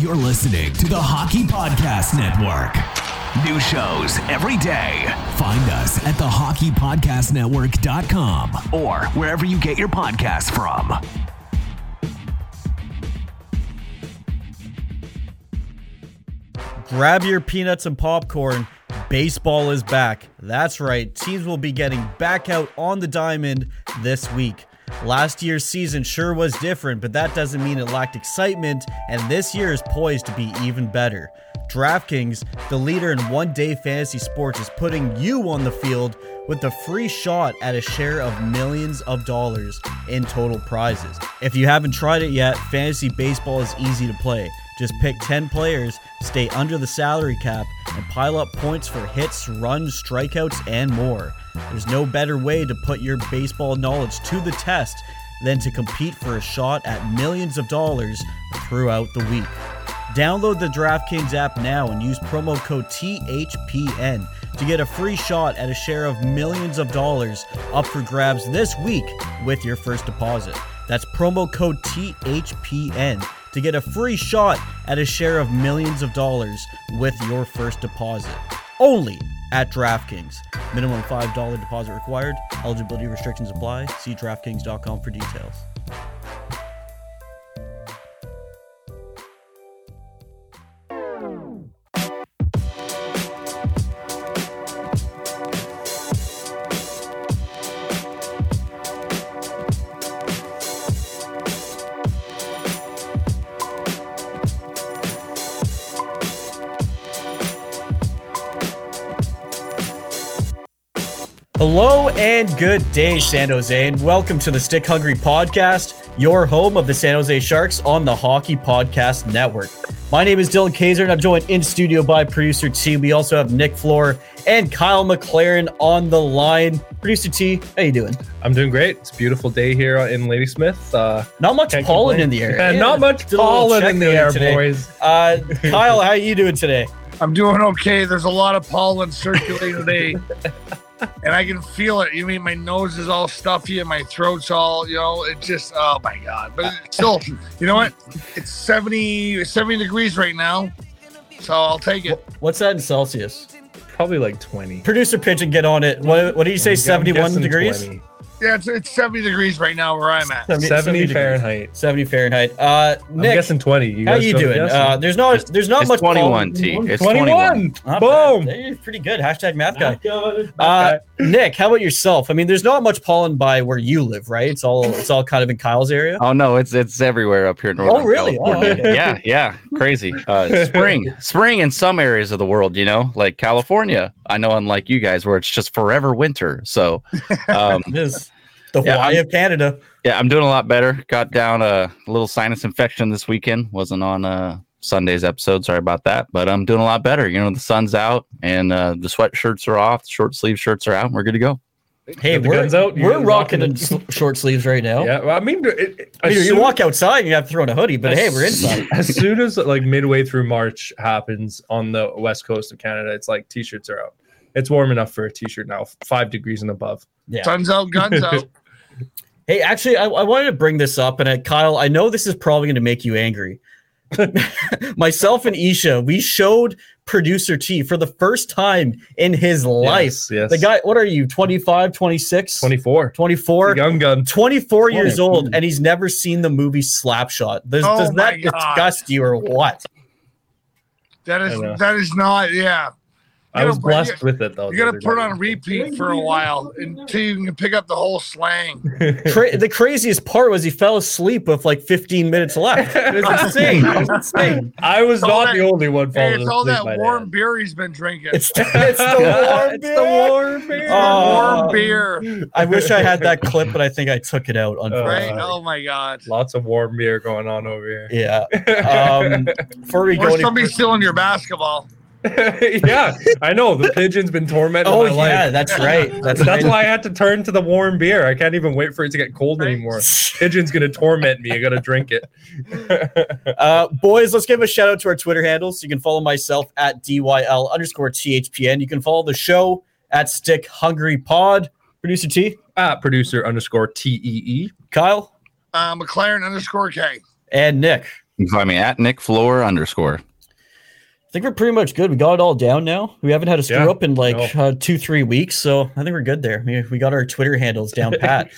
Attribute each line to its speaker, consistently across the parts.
Speaker 1: You're listening to the Hockey Podcast Network. New shows every day. Find us at thehockeypodcastnetwork.com or wherever you get your podcasts from.
Speaker 2: Grab your peanuts and popcorn. Baseball is back. That's right. Teams will be getting back out on the diamond this week. Last year's season sure was different, but that doesn't mean it lacked excitement, and this year is poised to be even better. DraftKings, the leader in one day fantasy sports, is putting you on the field with a free shot at a share of millions of dollars in total prizes. If you haven't tried it yet, fantasy baseball is easy to play. Just pick 10 players, stay under the salary cap, and pile up points for hits, runs, strikeouts, and more. There's no better way to put your baseball knowledge to the test than to compete for a shot at millions of dollars throughout the week. Download the DraftKings app now and use promo code THPN to get a free shot at a share of millions of dollars up for grabs this week with your first deposit. That's promo code THPN to get a free shot at a share of millions of dollars with your first deposit. Only at DraftKings. Minimum $5 deposit required. Eligibility restrictions apply. See DraftKings.com for details. And good day, San Jose, and welcome to the Stick Hungry Podcast, your home of the San Jose Sharks on the Hockey Podcast Network. My name is Dylan Keyzer, and I'm joined in studio by producer T. We also have Nick Flohr and Kyle McLaren on the line. Producer T, how you doing?
Speaker 3: I'm doing great. It's a beautiful day here in Ladysmith. Uh,
Speaker 2: Not much pollen
Speaker 3: complain.
Speaker 2: in the air.
Speaker 3: yeah, not much
Speaker 2: Did a little
Speaker 3: pollen in the air,
Speaker 2: today.
Speaker 3: boys.
Speaker 2: Uh, Kyle, how you doing today?
Speaker 4: I'm doing okay. There's a lot of pollen circulating today, and I can feel it. You mean my nose is all stuffy and my throat's all, you know, it just, oh my God. But still, you know what? It's 70, 70 degrees right now, so I'll take it.
Speaker 2: What's that in Celsius?
Speaker 3: Probably like 20.
Speaker 2: Producer Pigeon, get on it. What, what did you say?
Speaker 3: I'm
Speaker 2: 71 degrees?
Speaker 3: 20.
Speaker 4: Yeah, it's, it's 70 degrees right now where I'm at.
Speaker 2: 70
Speaker 3: 70
Speaker 2: degrees.
Speaker 3: Fahrenheit.
Speaker 2: 70 Fahrenheit. Uh,
Speaker 3: I'm
Speaker 2: Nick,
Speaker 3: guessing 20. You
Speaker 2: how
Speaker 3: guys
Speaker 2: you doing? Uh, there's not there's not
Speaker 5: It's
Speaker 2: much
Speaker 5: 21. T. It's
Speaker 3: 21.
Speaker 5: 21.
Speaker 3: Boom.
Speaker 2: You're pretty good. Hashtag math guy. Uh, Nick, how about yourself? I mean, there's not much pollen by where you live, right? It's all it's all kind of in Kyle's area.
Speaker 5: Oh no, it's it's everywhere up here in Northern
Speaker 2: Oh, really? Oh,
Speaker 5: California.
Speaker 2: okay.
Speaker 5: Yeah, yeah, crazy. Uh, spring, spring in some areas of the world, you know, like California. I know, unlike you guys, where it's just forever winter. So, um,
Speaker 2: It is the
Speaker 5: Yeah,
Speaker 2: Hawaii
Speaker 5: I'm-
Speaker 2: of Canada.
Speaker 5: yeah, I'm doing a lot better. Got down a little sinus infection this weekend. Wasn't on uh, Sunday's episode. Sorry about that, but I'm doing a lot better. You know, the sun's out and uh, the sweatshirts are off. The short sleeve shirts are out. And we're good to go.
Speaker 2: Hey,
Speaker 3: the
Speaker 2: we're,
Speaker 3: guns out?
Speaker 2: We're
Speaker 3: guys
Speaker 2: rocking
Speaker 3: rocking
Speaker 2: in short sleeves right now.
Speaker 3: Yeah, well, I mean, it, it,
Speaker 2: I mean,
Speaker 3: as
Speaker 2: you
Speaker 3: soon-
Speaker 2: walk outside and you have to throw on a hoodie, but hey, we're inside.
Speaker 3: As soon as like midway through March happens on the west coast of Canada, it's like t-shirts are out. It's warm enough for a t-shirt now, five degrees and above.
Speaker 2: Yeah.
Speaker 4: Sun's out, guns out.
Speaker 2: Hey, actually, I, I wanted to bring this up, and uh, Kyle, I know this is probably going to make you angry. Myself and Isha, we showed producer T for the first time in his life.
Speaker 3: Yes, yes.
Speaker 2: The guy, what are you, 25, 26?
Speaker 3: 24.
Speaker 2: 24?
Speaker 3: Young gun.
Speaker 2: 24 years old, and he's never seen the movie Slapshot. Does,
Speaker 4: Oh
Speaker 2: does that
Speaker 4: God.
Speaker 2: disgust you or what?
Speaker 4: That is that is not, yeah.
Speaker 3: I was
Speaker 4: You
Speaker 3: blessed with it though.
Speaker 4: You got to put on repeat for a while until you can pick up the whole slang.
Speaker 2: Cra- the craziest part was he fell asleep with like 15 minutes left. It was insane. It was insane.
Speaker 3: I was
Speaker 4: all
Speaker 3: not
Speaker 4: that-
Speaker 3: the only one
Speaker 4: Hey,
Speaker 3: falling
Speaker 4: it's all that warm
Speaker 3: then.
Speaker 4: beer he's been drinking.
Speaker 2: It's, it's the warm
Speaker 3: it's
Speaker 2: beer.
Speaker 3: the warm beer.
Speaker 2: Oh.
Speaker 4: warm beer,
Speaker 2: I wish I had that clip, but I think I took it out. Unfortunately.
Speaker 4: right?
Speaker 3: Uh,
Speaker 4: oh my God.
Speaker 3: Lots of warm beer going on over here.
Speaker 2: Yeah. Um, before we go
Speaker 4: Or
Speaker 2: any
Speaker 4: somebody stealing your basketball.
Speaker 3: yeah, I know. The pigeon's been tormenting
Speaker 2: Oh
Speaker 3: my life.
Speaker 2: yeah, that's right. That's,
Speaker 3: That's
Speaker 2: right.
Speaker 3: why I had to turn to the warm beer. I can't even wait for it to get cold
Speaker 4: Right.
Speaker 3: anymore. Pigeon's gonna torment me. I gotta drink it.
Speaker 2: Uh, boys, let's give a shout out to our Twitter handles. You can follow myself at DYL underscore THPN. You can follow the show at Stick Hungry Pod. Producer T,
Speaker 3: At producer underscore T E E.
Speaker 2: Kyle,
Speaker 4: Uh, McLaren underscore K.
Speaker 2: and Nick.
Speaker 5: You can find me at Nick Flohr underscore.
Speaker 2: I think we're pretty much good. We got it all down now. We haven't had a screw
Speaker 3: Yeah,
Speaker 2: up in like
Speaker 3: no.
Speaker 2: uh, two, three weeks, so I think we're good there. We, we got our Twitter handles down pat.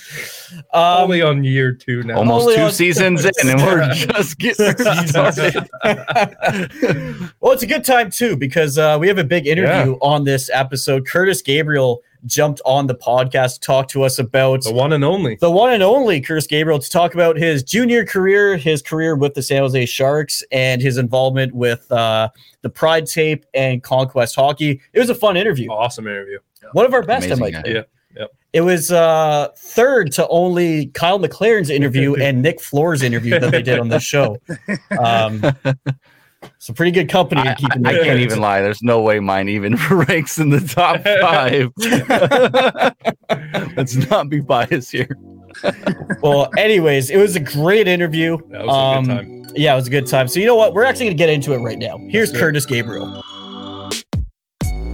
Speaker 2: Um,
Speaker 3: Only on year two now.
Speaker 5: Almost
Speaker 2: Only
Speaker 5: two seasons in, and we're just getting started.
Speaker 2: well, it's a good time too because uh, we have a big interview on this episode. Kurtis Gabriel jumped on the podcast to talk to us about
Speaker 3: The one and only.
Speaker 2: the one and only Kurtis Gabriel to talk about his junior career, his career with the San Jose Sharks, and his involvement with uh, the Pride Tape and Conquest Hockey. It was a fun interview.
Speaker 3: Awesome interview.
Speaker 2: One of our best,
Speaker 5: Amazing
Speaker 2: I might
Speaker 5: guy.
Speaker 3: Yeah. Yep.
Speaker 2: It was uh, third to only Kyle McLaren's interview and Nick Flohr's interview that they did on this show. Um, so pretty good company
Speaker 5: I,
Speaker 2: to keep
Speaker 5: I- I can't even lie. There's no way mine even ranks in the top five. Let's not be biased here.
Speaker 2: Well, anyways, it was a great interview.
Speaker 3: That was a
Speaker 2: Um,
Speaker 3: good time.
Speaker 2: Yeah, it was a good time. So you know what? We're actually going to get into it right now. Here's
Speaker 3: Let's do it.
Speaker 2: Kurtis Gabriel.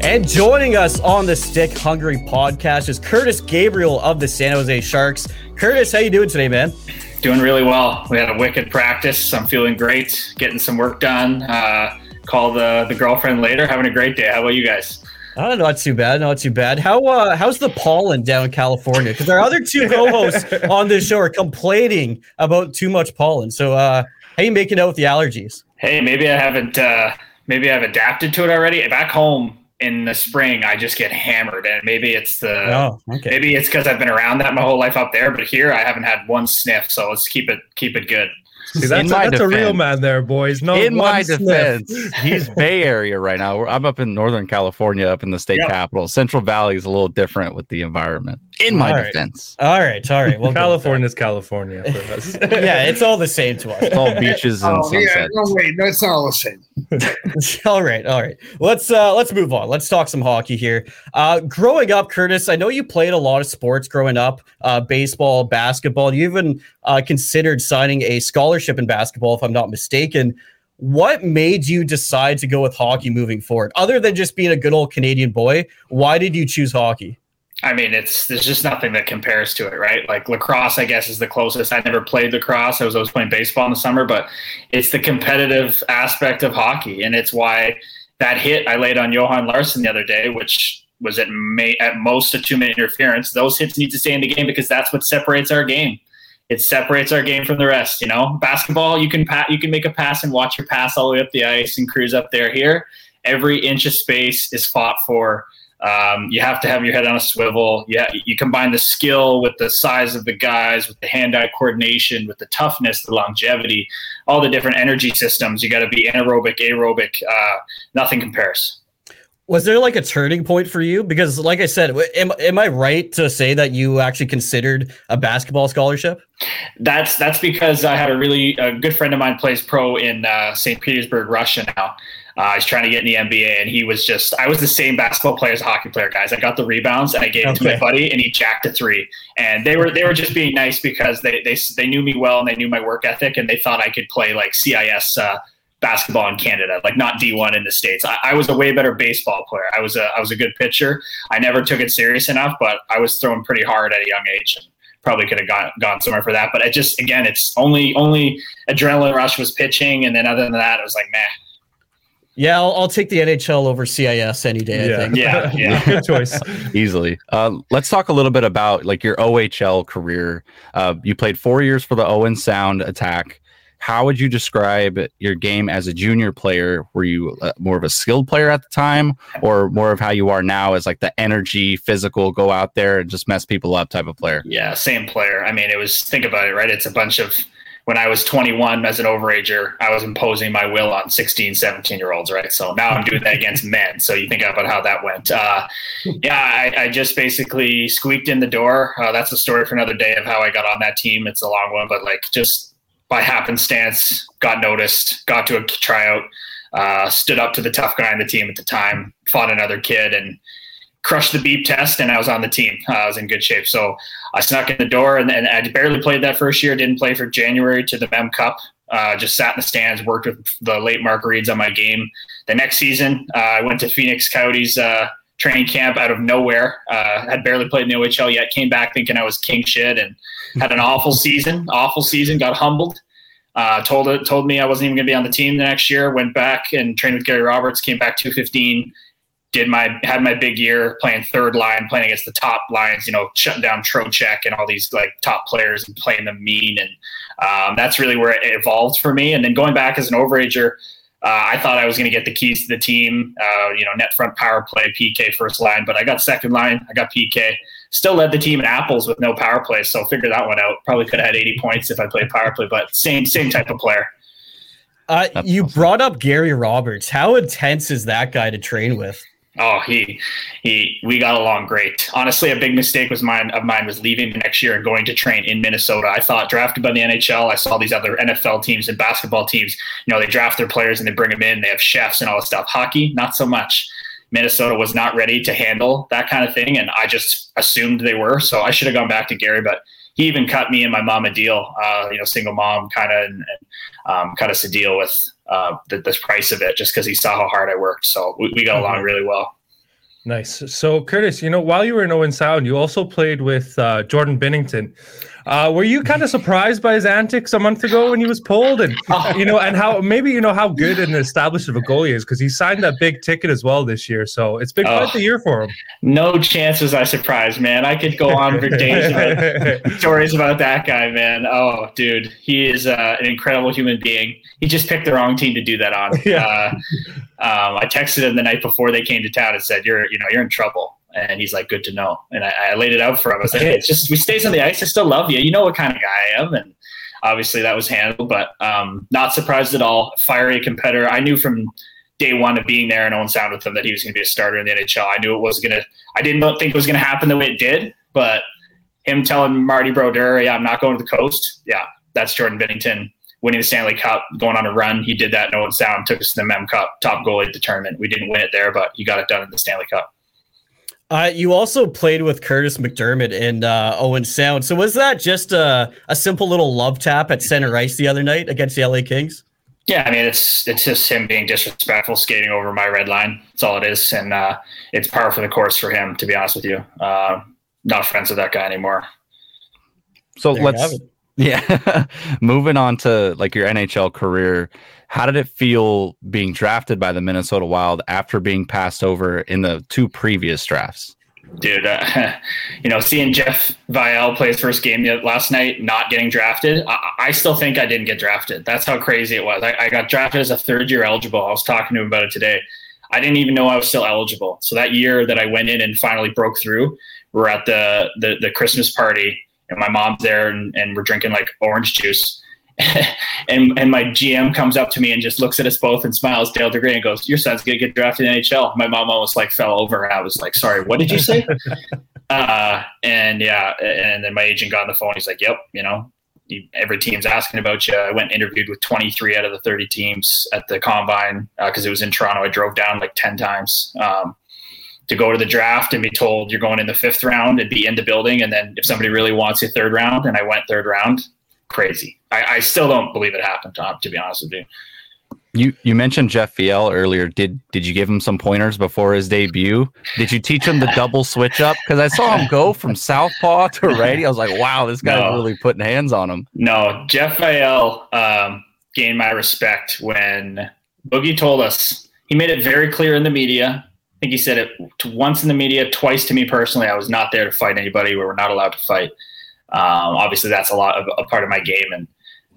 Speaker 2: And joining us on the Stick Hungry podcast is Kurtis Gabriel of the San Jose Sharks. Kurtis, how you doing today, man?
Speaker 6: Doing really well. We had a wicked practice. I'm feeling great, getting some work done. Uh, call the, the girlfriend later. Having a great day. How about you guys?
Speaker 2: Oh, not too bad, not too bad. How uh, how's the pollen down in California? Because our other two co-hosts on this show are complaining about too much pollen. So, uh, how you making out with the allergies?
Speaker 6: Hey, maybe I haven't. Uh, maybe I've adapted to it already. Back home in the spring, I just get hammered, and maybe it's the
Speaker 2: Oh, okay.
Speaker 6: maybe it's because I've been around that my whole life up there. But here, I haven't had one sniff. So let's keep it keep it good.
Speaker 3: See, that's,
Speaker 5: in
Speaker 3: a,
Speaker 5: my
Speaker 3: that's a real man there, boys. No,
Speaker 5: in my
Speaker 3: one sniff.
Speaker 5: defense, he's Bay Area right now. I'm up in Northern California, up in the state
Speaker 6: Yep.
Speaker 5: capital. Central Valley is a little different with the environment. In my
Speaker 2: All right.
Speaker 5: defense,
Speaker 2: All right, all right. Well,
Speaker 3: California's California for us.
Speaker 2: yeah, it's all the same to us.
Speaker 5: it's all beaches and
Speaker 4: Oh, yeah.
Speaker 5: sunsets.
Speaker 4: No, wait. That's all the same.
Speaker 2: all right, all right. Let's uh let's move on. Let's talk some hockey here. Uh growing up, Kurtis, I know you played a lot of sports growing up, uh baseball, basketball. You even uh considered signing a scholarship in basketball if I'm not mistaken. What made you decide to go with hockey moving forward? Other than just being a good old Canadian boy, why did you choose hockey?
Speaker 6: I mean, it's there's just nothing that compares to it, right? Like lacrosse, I guess, is the closest. I never played lacrosse. I was always playing baseball in the summer, but it's the competitive aspect of hockey, and it's why that hit I laid on Johan Larsson the other day, which was at may, at most a two minute interference. Those hits need to stay in the game because that's what separates our game. It separates our game from the rest. You know, basketball, you can pa- you can make a pass and watch your pass all the way up the ice and cruise up there. Here, every inch of space is fought for. Um, you have to have your head on a swivel. Yeah, you combine the skill with the size of the guys, with the hand-eye coordination, with the toughness, the longevity, all the different energy systems. You got to be anaerobic, aerobic. Uh, nothing compares.
Speaker 2: Was there like a turning point for you? Because, like I said, am, am I right to say that you actually considered a basketball scholarship?
Speaker 6: That's that's because I had a really a good friend of mine plays pro in uh, St. Petersburg, Russia now. Uh, he's trying to get in the NBA, and he was just I was the same basketball player as a hockey player, guys. I got the rebounds, and I gave it to my buddy, and he jacked a three. And they were they were just being nice because they they they knew me well and they knew my work ethic, and they thought I could play like CIS. Uh, basketball in Canada, like not D1 in the States. I, I was a way better baseball player. I was a I was a good pitcher. I never took it serious enough, but I was throwing pretty hard at a young age and probably could have gone gone somewhere for that. But it just again, it's only only adrenaline rush was pitching, and then other than that, it was like meh.
Speaker 2: Yeah, I'll, I'll take the NHL over CIS any day. I
Speaker 3: Yeah.
Speaker 2: think.
Speaker 6: Yeah, yeah.
Speaker 3: Good choice.
Speaker 5: easily. Uh, let's talk a little bit about like your OHL career. Uh, you played four years for the Owen Sound Attack. How would you describe your game as a junior player? Were you uh, more of a skilled player at the time, or more of how you are now as like the energy, physical, go out there and just mess people up type of player?
Speaker 6: Yeah, same player. I mean, it was think about it, right? It's a bunch of when I was 21 as an overager, I was imposing my will on 16, 17 year olds, right? So now I'm doing that against men. So you think about how that went. Uh, yeah, I, I just basically squeaked in the door. Uh, that's a story for another day of how I got on that team. It's a long one, but like just by happenstance, got noticed, got to a tryout, uh, stood up to the tough guy on the team at the time, fought another kid, and crushed the beep test, and I was on the team. Uh, I was in good shape. So I snuck in the door, and, and I barely played that first year. Didn't play for January to the Mem Cup. Uh, just sat in the stands, worked with the late Mark Reeds on my game. The next season, uh, I went to Phoenix Coyotes uh, training camp out of nowhere. Uh, had barely played in the OHL yet. Came back thinking I was king shit and had an awful season. Awful season. Got humbled. Uh, told it told me I wasn't even going to be on the team the next year. Went back and trained with Gary Roberts. Came back 215. Did my had my big year playing third line, playing against the top lines. You know, shutting down Trocheck and all these like top players and playing them mean. And um, that's really where it evolved for me. And then going back as an overager, uh, I thought I was going to get the keys to the team. Uh, you know, net front power play, PK first line, but I got second line. I got PK still led the team in apples with no power play. So figure that one out. Probably could have had 80 points if I played power play, but same same type of player.
Speaker 2: Uh, you brought up Gary Roberts. How intense is that guy to train with?
Speaker 6: Oh, he he we got along great. Honestly, a big mistake was mine of mine was leaving the next year and going to train in Minnesota. I thought drafted by the NHL. I saw these other NFL teams and basketball teams. You know, they draft their players and they bring them in. They have chefs and all this stuff. Hockey, not so much. Minnesota was not ready to handle that kind of thing, and I just assumed they were. So I should have gone back to Gary, but he even cut me and my mom a deal. Uh, you know, single mom kind of, and, and um, cut us a deal with uh, the, the, price of it, just because he saw how hard I worked. So we, we got along mm-hmm. really well.
Speaker 3: Nice. So Kurtis, you know, while you were in Owen Sound, you also played with uh, Jordan Binnington. Uh, were you kind of surprised by his antics a month ago when he was pulled, and you know, and how maybe you know how good and established of a goalie is because he signed that big ticket as well this year, so it's been quite oh, the year for him.
Speaker 6: No chance was I surprised, man. I could go on for days about stories about that guy, man. Oh, dude, he is uh, an incredible human being. He just picked the wrong team to do that on. Yeah. Uh, um, I texted him the night before they came to town and said, "You're, you know, you're in trouble." And he's like, good to know. And I, I laid it out for him. I was like, hey, it's just, we stays on the ice. I still love you. You know what kind of guy I am. And obviously that was handled, but um, not surprised at all. Fiery competitor. I knew from day one of being there and Owen Sound with him that he was going to be a starter in the NHL. I knew it was going to, I didn't think it was going to happen the way it did, but him telling Marty Brodeur, yeah, I'm not going to the coast. Yeah, that's Jordan Binnington winning the Stanley Cup, going on a run. He did that in Owen Sound, took us to the Mem Cup, top goalie at the tournament. We didn't win it there, but he got it done in the Stanley Cup.
Speaker 2: Uh, you also played with Kurtis MacDermid and uh, Owen Sound. So was that just a, a simple little love tap at center ice the other night against the LA Kings?
Speaker 6: Yeah, I mean it's it's just him being disrespectful, skating over my red line. That's all it is, and uh, it's par for the course for him. To be honest with you, uh, not friends with that guy anymore.
Speaker 5: So there let's yeah, moving on to like your NHL career. How did it feel being drafted by the Minnesota Wild after being passed over in the two previous drafts?
Speaker 6: Dude, uh, you know, seeing Jeff Viel play his first game last night, not getting drafted, I, I, still think I didn't get drafted. That's how crazy it was. I, I got drafted as a third year eligible. I was talking to him about it today. I didn't even know I was still eligible. So that year that I went in and finally broke through, we're at the the, the Christmas party, and my mom's there, and, and we're drinking like orange juice and and my GM comes up to me and just looks at us both and smiles, Dale DeGray, and goes, "Your son's gonna get drafted in NHL." My mom almost like fell over, I was like, "Sorry, what did you say?" uh, and yeah, and then my agent got on the phone. He's like, "Yep, you know, every team's asking about you." I went and interviewed with 23 out of the 30 teams at the combine because uh, it was in Toronto. I drove down like 10 times. Um, to go to the draft and be told you're going in the fifth round and be in the building. And then if somebody really wants you third round, and I went third round, crazy. I, I still don't believe it happened, Tom. To be honest with you.
Speaker 5: You you mentioned Jeff Viel earlier. Did did you give him some pointers before his debut? Did you teach him the double switch up? Because I saw him go from southpaw to righty. I was like, wow, this guy's no. really putting hands on him.
Speaker 6: No, Jeff Viel um, gained my respect when Boogie told us. He made it very clear in the media. I think he said it once in the media, twice to me personally. I was not there to fight anybody. We were not allowed to fight. Um, obviously, that's a lot of a part of my game, and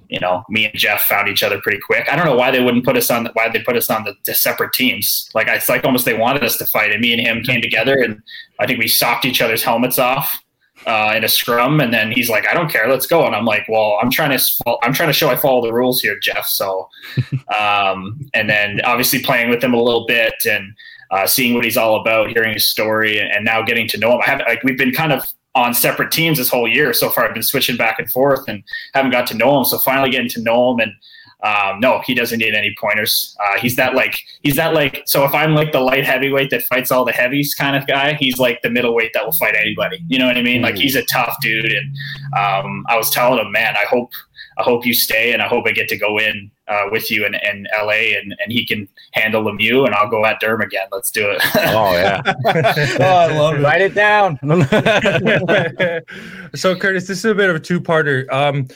Speaker 6: you know, me and Jeff found each other pretty quick. I don't know why they wouldn't put us on why they put us on the, the, separate teams. Like it's like almost they wanted us to fight, and me and him came together, and I think we socked each other's helmets off uh, in a scrum, and then he's like, "I don't care, let's go," and I'm like, "Well, I'm trying to I'm trying to show I follow the rules here, Jeff." So, um, and then obviously playing with him a little bit and. Uh, seeing what he's all about, hearing his story, and, and now getting to know him. I have like we've been kind of on separate teams this whole year so far. I've been switching back and forth and haven't got to know him. So finally getting to know him and um, no, he doesn't need any pointers. Uh, he's that like he's that like so if I'm like the light heavyweight that fights all the heavies kind of guy, he's like the middleweight that will fight anybody. You know what I mean? Like he's a tough dude. And um, I was telling him, man, I hope I hope you stay and I hope I get to go in uh, with you in, in LA and, and he can handle Lemieux and I'll go at Derm again. Let's do it.
Speaker 5: oh yeah.
Speaker 2: oh, I love it.
Speaker 5: Write it down.
Speaker 3: so Kurtis, this is a bit of a two-parter. Um,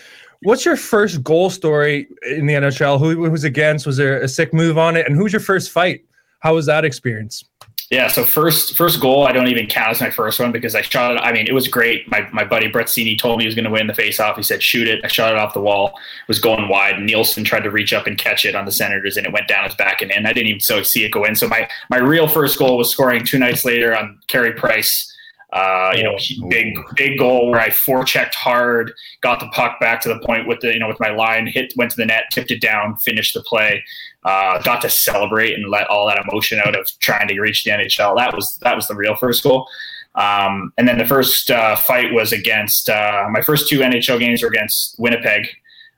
Speaker 3: what's your first goal story in the NHL? Who, who was against? Was there a sick move on it? And who's your first fight? How was that experience?
Speaker 6: Yeah, so first first goal, I don't even count as my first one because I shot it. I mean, it was great. My my buddy Brett Seney told me he was going to win the faceoff. He said, "Shoot it." I shot it off the wall. It was going wide. Nielsen tried to reach up and catch it on the Senators, and it went down his back and in. I didn't even so see it go in. So my my real first goal was scoring two nights later on Carey Price. Uh, you know, big big goal where I forechecked hard, got the puck back to the point with the you know with my line, hit went to the net, tipped it down, finished the play uh, got to celebrate and let all that emotion out of trying to reach the NHL. That was that was the real first goal. Um, and then the first uh, fight was against uh, my first two NHL games were against Winnipeg.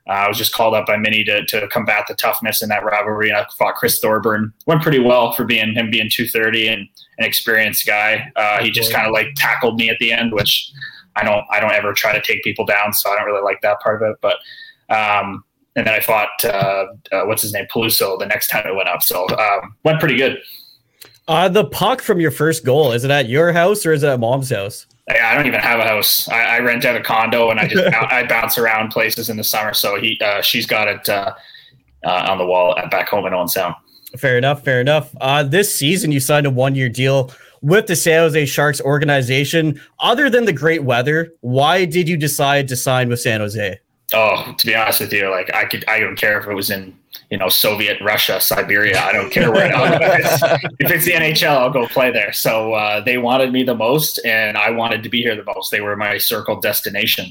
Speaker 6: Uh, I was just called up by Minnie to, to combat the toughness in that rivalry, and I fought Chris Thorburn. Went pretty well for being him being 230 and an experienced guy. Uh, he just kind of like tackled me at the end, which I don't I don't ever try to take people down, so I don't really like that part of it. But um, and then I fought uh, uh, what's his name Peluso the next time it went up. So um, went pretty good.
Speaker 2: Uh, the puck from your first goal is it at your house or is it at mom's house?
Speaker 6: Yeah, I don't even have a house. I, I rent out a condo and I just I bounce around places in the summer. So he uh, she's got it uh, uh, on the wall at back home in Owen Sound.
Speaker 2: Fair enough. Fair enough. Uh, this season, you signed a one year deal with the San Jose Sharks organization. Other than the great weather, why did you decide to sign with San Jose?
Speaker 6: Oh, to be honest with you, like I could, I don't care if it was in you know Soviet Russia, Siberia. I don't care where. it's, if it's the NHL, I'll go play there. So uh, they wanted me the most, and I wanted to be here the most. They were my circle destination.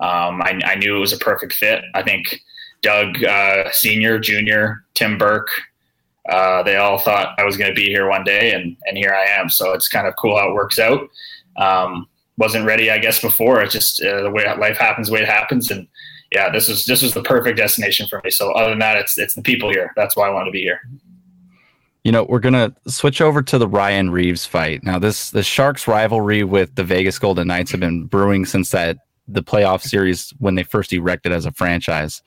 Speaker 6: Um, I, I, knew it was a perfect fit. I think Doug uh, Senior, Junior, Tim Burke, uh, they all thought I was going to be here one day, and and here I am. So it's kind of cool how it works out. Um, wasn't ready, I guess, before. It's just uh, the way life happens, the way it happens, and yeah, this was this was the perfect destination for me. So other than that, it's it's the people here. That's why I wanted to be here.
Speaker 5: You know, we're gonna switch over to the Ryan Reaves fight. Now, this the Sharks rivalry with the Vegas Golden Knights have been brewing since that the playoff series when they first erected as a franchise.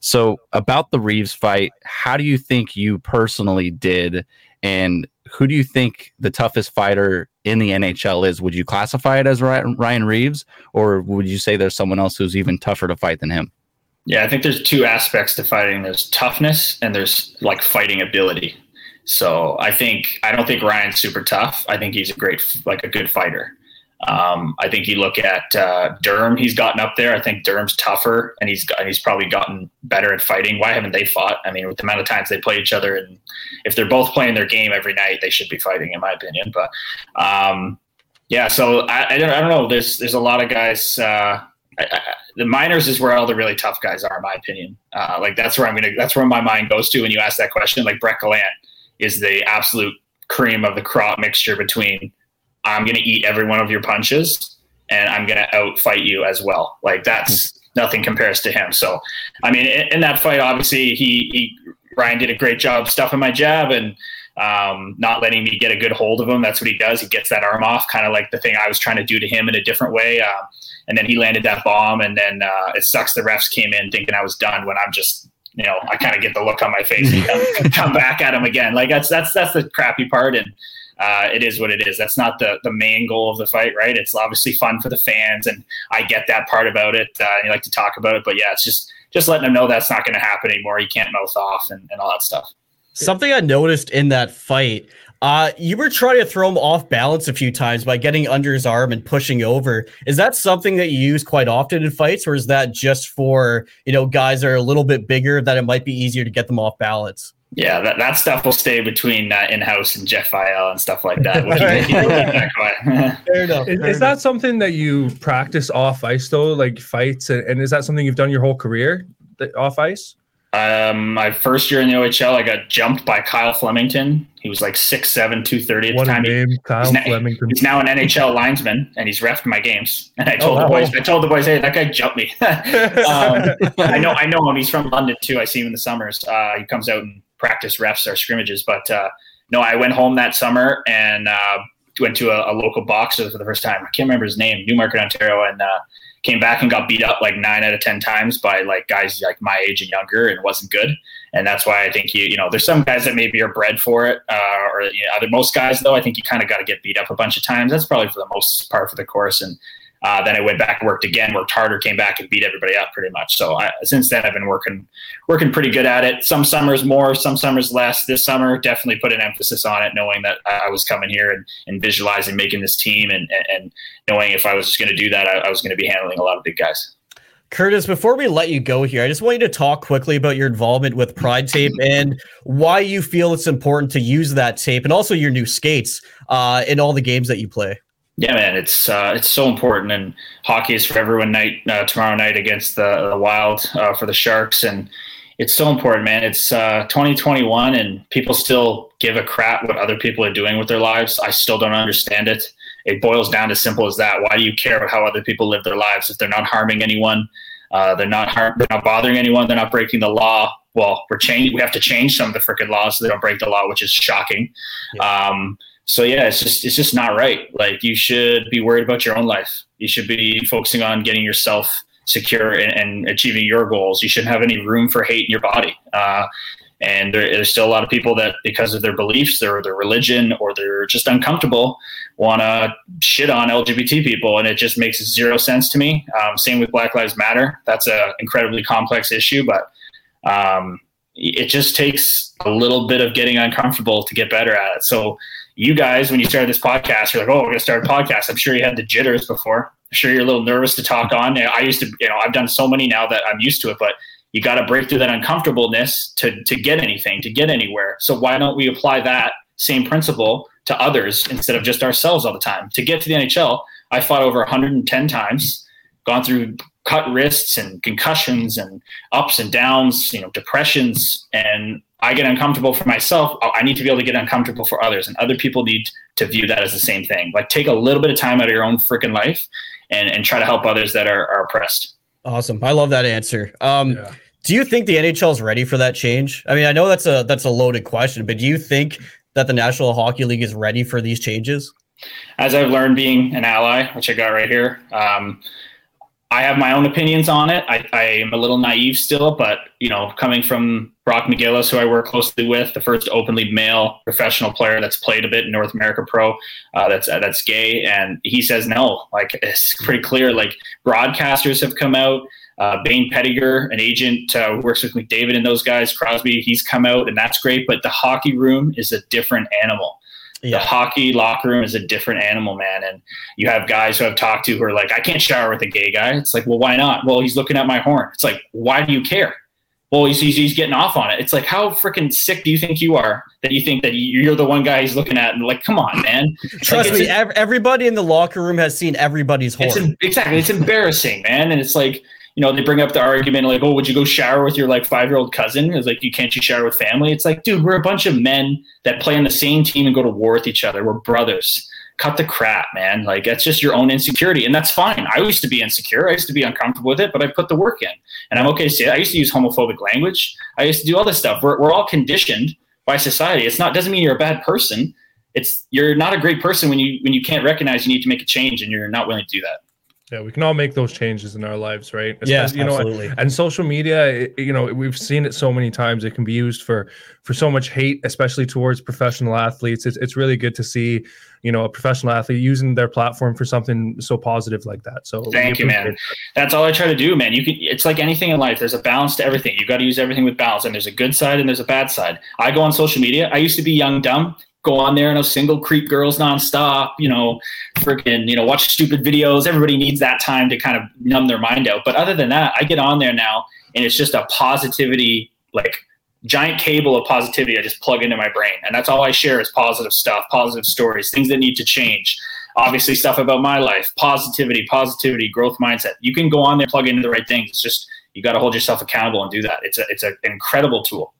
Speaker 5: So, about the Reaves fight, how do you think you personally did, and who do you think the toughest fighter in the NHL is? Would you classify it as Ryan Reaves, or would you say there's someone else who's even tougher to fight than him?
Speaker 6: Yeah, I think there's two aspects to fighting. There's toughness and there's like fighting ability. So I think I don't think Ryan's super tough. I think he's a great like a good fighter. Um, I think you look at uh, Durham; he's gotten up there. I think Durham's tougher, and he's got, he's probably gotten better at fighting. Why haven't they fought? I mean, with the amount of times they play each other, and if they're both playing their game every night, they should be fighting, in my opinion. But um, yeah, so I, I, don't, I don't know. There's there's a lot of guys. Uh, I, I, the minors is where all the really tough guys are, in my opinion. Uh, like that's where I'm gonna. That's where my mind goes to when you ask that question. Like Brett Gallant is the absolute cream of the crop mixture between I'm going to eat every one of your punches and I'm going to outfight you as well. Like that's mm-hmm. nothing compares to him. So, I mean, in, in, that fight, obviously he, he, Ryan did a great job stuffing my jab and um, not letting me get a good hold of him. That's what he does. He gets that arm off, kind of like the thing I was trying to do to him in a different way. Uh, and then he landed that bomb, and then uh, it sucks the refs came in thinking I was done when I'm just, you know, I kind of get the look on my face and come, come back at him again. Like that's that's that's the crappy part. And uh, it is what it is. That's not the the main goal of the fight, right? It's obviously fun for the fans, and I get that part about it. Uh, you like to talk about it, but yeah, it's just just letting them know that's not going to happen anymore. You can't mouth off and, and all that stuff.
Speaker 2: Something I noticed in that fight, uh, you were trying to throw him off balance a few times by getting under his arm and pushing over. Is that something that you use quite often in fights, or is that just for you know guys that are a little bit bigger that it might be easier to get them off balance?
Speaker 6: Yeah, that, that stuff will stay between uh, in house and Jeff Viel and stuff like that.
Speaker 3: fair enough. Is, is that something that you practice off ice though, like fights, and, and is that something you've done your whole career off ice?
Speaker 6: Um, my first year in the OHL, I got jumped by Kyle Flemington. He was like 6'7", 230 at
Speaker 3: what
Speaker 6: the time.
Speaker 3: Name,
Speaker 6: he,
Speaker 3: Kyle
Speaker 6: he's,
Speaker 3: Flemington.
Speaker 6: he's now an NHL linesman, and he's refed my games. And I told oh, the boys, I told the boys, hey, that guy jumped me. um, I know, I know him. He's from London too. I see him in the summers. Uh, he comes out and practice refs or scrimmages. But uh, no, I went home that summer and uh, went to a, a, local boxer for the first time. I can't remember his name, Newmarket, Ontario, and uh, came back and got beat up like nine out of ten times by like guys like my age and younger, and wasn't good. And that's why I think you you know there's some guys that maybe are bred for it, uh, or you know, other most guys though I think you kind of got to get beat up a bunch of times. That's probably for the most part for the course and. Uh, then I went back and worked again, worked harder, came back and beat everybody up pretty much. So I, since then, I've been working working pretty good at it. Some summers more, some summers less. This summer, definitely put an emphasis on it, knowing that I was coming here and, and visualizing making this team, and, and knowing if I was just going to do that, I, I was going to be handling a lot of big guys.
Speaker 2: Kurtis, before we let you go here, I just want you to talk quickly about your involvement with Pride Tape and why you feel it's important to use that tape and also your new skates uh, in all the games that you play.
Speaker 6: Yeah, man, it's uh, it's so important, and hockey is for everyone. Night uh, tomorrow night against the, the Wild uh, for the Sharks, and it's so important, man. It's uh, 2021, and people still give a crap what other people are doing with their lives. I still don't understand it it boils down to simple as that. Why do you care about how other people live their lives if they're not harming anyone? Uh, they're not harm, they're not bothering anyone. They're not breaking the law. Well, we're changing. We have to change some of the freaking laws so they don't break the law, which is shocking. Yeah. Um, so yeah, it's just it's just not right. Like you should be worried about your own life. You should be focusing on getting yourself secure and, and achieving your goals. You shouldn't have any room for hate in your body. Uh, and there, there's still a lot of people that, because of their beliefs or their religion or they're just uncomfortable, want to shit on LGBT people. And it just makes zero sense to me. Um, same with Black Lives Matter. That's an incredibly complex issue, but um, it just takes a little bit of getting uncomfortable to get better at it. So, you guys, when you started this podcast, you're like, oh, we're going to start a podcast. I'm sure you had the jitters before. I'm sure you're a little nervous to talk on. I used to, you know, I've done so many now that I'm used to it, but you got to break through that uncomfortableness to to get anything, to get anywhere. So why don't we apply that same principle to others instead of just ourselves all the time? To get to the NHL, I fought over 110 times, gone through cut wrists and concussions and ups and downs, you know, depressions, and I get uncomfortable for myself. I need to be able to get uncomfortable for others, and other people need to view that as the same thing. Like take a little bit of time out of your own freaking life and, and try to help others that are, are oppressed.
Speaker 2: Awesome. I love that answer. Um, yeah. Do you think the NHL is ready for that change? I mean, I know that's a that's a loaded question, but do you think that the National Hockey League is ready for these changes?
Speaker 6: As I've learned being an ally, which I got right here, um, I have my own opinions on it. I, I, am a little naive still, but you know, coming from Brock McGillis, who I work closely with, the first openly male professional player that's played a bit in North America Pro, uh, that's uh, that's gay, and he says no. Like it's pretty clear. Like broadcasters have come out. Uh, Bayne Pettinger, an agent uh, who works with McDavid and those guys, Crosby, he's come out and that's great. But the hockey room is a different animal. Yeah. The hockey locker room is a different animal, man. And you have guys who I've talked to who are like, I can't shower with a gay guy. It's like, well, why not? Well, he's looking at my horn. It's like, why do you care? Well, he's, he's, he's getting off on it. It's like, how freaking sick do you think you are that you think that you're the one guy he's looking at? And like, come on, man.
Speaker 2: Trust like, me, everybody in the locker room has seen everybody's horn.
Speaker 6: It's, exactly. It's embarrassing, man. And it's like, you know, they bring up the argument like, oh, would you go shower with your like five year old cousin? It's like, you can't you shower with family? It's like, dude, we're a bunch of men that play on the same team and go to war with each other. We're brothers. Cut the crap, man. Like that's just your own insecurity, and that's fine. I used to be insecure. I used to be uncomfortable with it, but I put the work in, and I'm okay to say. I used to use homophobic language. I used to do all this stuff. We're we're all conditioned by society. It's not doesn't mean you're a bad person. It's you're not a great person when you when you can't recognize you need to make a change and you're not willing to do that.
Speaker 3: Yeah, we can all make those changes in our lives, right?
Speaker 2: Especially, yeah, absolutely.
Speaker 3: You know, and social media, you know, we've seen it so many times. It can be used for for so much hate, especially towards professional athletes. It's it's really good to see, you know, a professional athlete using their platform for something so positive like that. So
Speaker 6: thank you, man. That. That's all I try to do, man. You can. It's like anything in life. There's a balance to everything. You got to use everything with balance, and there's a good side and there's a bad side. I go on social media. I used to be young, dumb go on there and a single creep girls nonstop, you know, freaking, you know, watch stupid videos. Everybody needs that time to kind of numb their mind out. But other than that, I get on there now and it's just a positivity, like giant cable of positivity I just plug into my brain. And that's all I share is positive stuff, positive stories, things that need to change. Obviously, stuff about my life, positivity, positivity, growth mindset. You can go on there, plug into the right things. It's just you got to hold yourself accountable and do that. It's a it's an incredible tool.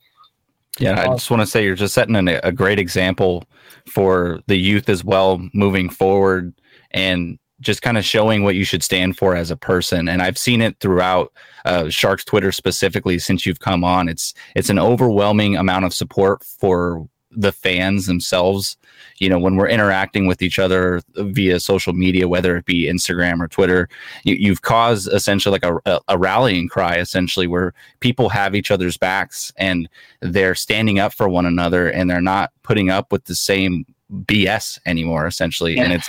Speaker 5: Yeah, I just want to say you're just setting an, a great example for the youth as well moving forward and just kind of showing what you should stand for as a person. And I've seen it throughout uh, Sharks Twitter specifically since you've come on. It's it's an overwhelming amount of support for the fans themselves you know when we're interacting with each other via social media whether it be instagram or twitter you, have caused essentially like a, a, rallying cry essentially where people have each other's backs and they're standing up for one another and they're not putting up with the same BS anymore, essentially. Yeah. And it's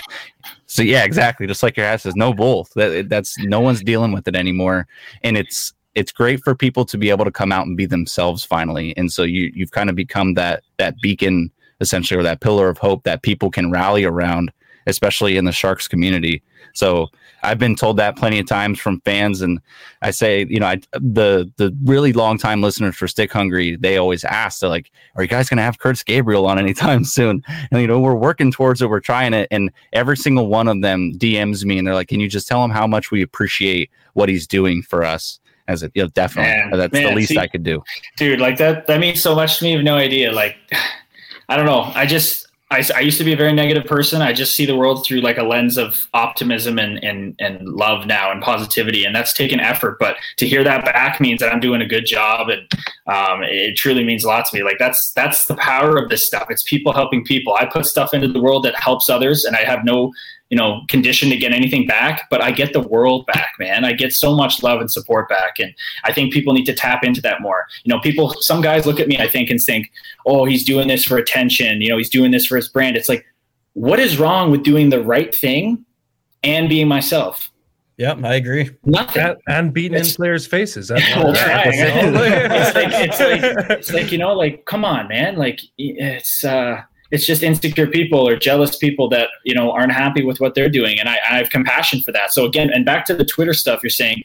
Speaker 5: so yeah, exactly. Just like your ass says, no bull. That that's no one's dealing with it anymore, and it's it's great for people to be able to come out and be themselves finally. And so you you've kind of become that that beacon essentially, or that pillar of hope that people can rally around, especially in the Sharks community. So I've been told that plenty of times from fans, and I say, you know, I, the the really long time listeners for Stick Hungry, they always ask, they're like, "Are you guys going to have Kurtis Gabriel on anytime soon?" And you know, we're working towards it, we're trying it, and every single one of them DMs me, and they're like, "Can you just tell him how much we appreciate what he's doing for us?" As it, you know, definitely, man, that's man, the least see, I could do,
Speaker 6: dude. Like that, that means so much to me. You have no idea. Like, I don't know. I just I, I, used to be a very negative person. I just see the world through like a lens of optimism and, and, and love now and positivity. And that's taken effort, but to hear that back means that I'm doing a good job. And um, it truly means a lot to me. Like that's, that's the power of this stuff. It's people helping people. I put stuff into the world that helps others and I have no you know, conditioned to get anything back, but I get the world back, man. I get so much love and support back. And I think people need to tap into that more. You know, people, some guys look at me, I think, and think, oh, he's doing this for attention. You know, he's doing this for his brand. It's like, what is wrong with doing the right thing and being myself?
Speaker 2: Yep, I agree.
Speaker 3: Nothing. That, and beating it's, in players' faces. That's
Speaker 6: well, it's, like, it's, like, it's like, you know, like, come on, man. Like, it's, uh, it's just insecure people or jealous people that you know aren't happy with what they're doing. And I, I, have compassion for that. So again and back to the twitter stuff you're saying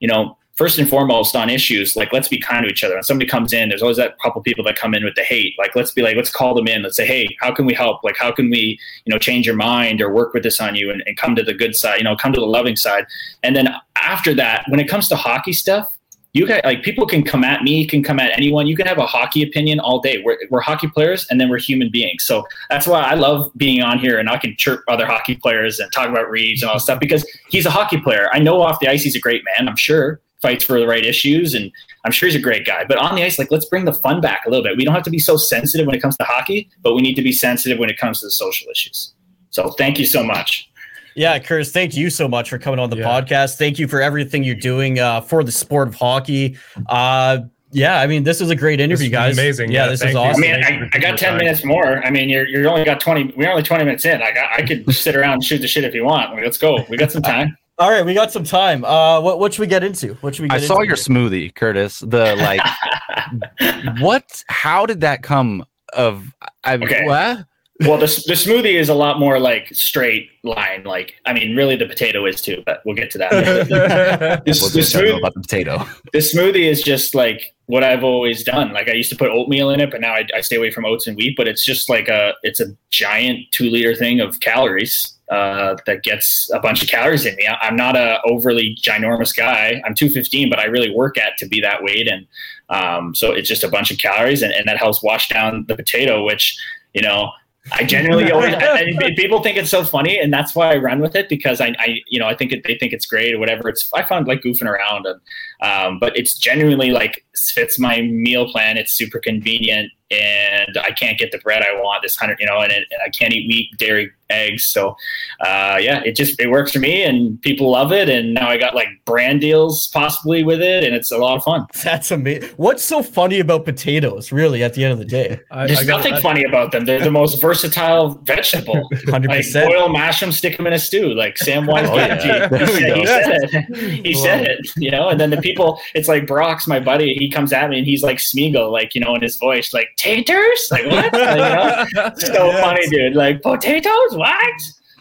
Speaker 6: you know first and foremost on issues like let's be kind to each other. When somebody comes in there's always that couple people that come in with the hate. Like let's be like let's call them in let's say hey how can we help? Like how can we you know change your mind or work with this on you and, and come to the good side you know come to the loving side? And then after that when it comes to hockey stuff you can like people can come at me, can come at anyone. You can have a hockey opinion all day. We're, we're hockey players and then we're human beings. So that's why I love being on here and I can chirp other hockey players and talk about Reaves and all stuff because he's a hockey player. I know off the ice he's a great man. I'm sure fights for the right issues and I'm sure he's a great guy. But on the ice, like let's bring the fun back a little bit. We don't have to be so sensitive when it comes to hockey, but we need to be sensitive when it comes to the social issues. So thank you so much.
Speaker 2: Yeah, Kurtis, thank you so much for coming on the yeah. podcast. Thank you for everything you're doing uh, for the sport of hockey. Uh, yeah, I mean, this is a great interview, guys.
Speaker 3: Amazing.
Speaker 2: Yeah, yeah this is awesome.
Speaker 6: I mean, I, I got ten time. minutes more. I mean, you're you're only got twenty. We're only twenty minutes in. I got I could sit around and shoot the shit if you want. let's go. We got some time.
Speaker 2: All right, we got some time. Uh, what what should we get into? What should we? I
Speaker 5: saw your here? smoothie, Kurtis. The like, what? How did that come? Of I okay. what?
Speaker 6: Well, the, the smoothie is a lot more like straight line. Like, I mean, really, the potato is too, but we'll get to that.
Speaker 5: this, the, smoothie, about the potato.
Speaker 6: The smoothie is just like what I've always done. Like, I used to put oatmeal in it, but now I, I stay away from oats and wheat. But it's just like a it's a giant two liter thing of calories uh, that gets a bunch of calories in me. I'm not a overly ginormous guy. I'm 215, but I really work at to be that weight, and um, so it's just a bunch of calories, and, and that helps wash down the potato, which you know I genuinely always I, people think it's so funny, and that's why I run with it because I, I you know I think it, they think it's great or whatever. It's I found like goofing around, and um, but it's genuinely like fits my meal plan. It's super convenient, and I can't get the bread I want. This hundred, you know, and, and I can't eat wheat, dairy, eggs. So uh, yeah, it just it works for me, and people love it. And now I got like brand deals possibly with it, and it's a lot of fun.
Speaker 2: That's amazing. What's so funny about potatoes? Really, at the end of the day,
Speaker 6: I, there's I got, nothing I, funny about them. They're the most versatile vegetable. Hundred like, percent. Boil, mash them, stick them in a stew, like Sam Wise. oh, yeah. he, said, he said it. He said it. You know, and then the people. It's like Brock's my buddy. He comes at me and he's like Smeagol, like you know, in his voice, like taters, like what? like, you know? So yes. funny, dude. Like potatoes what?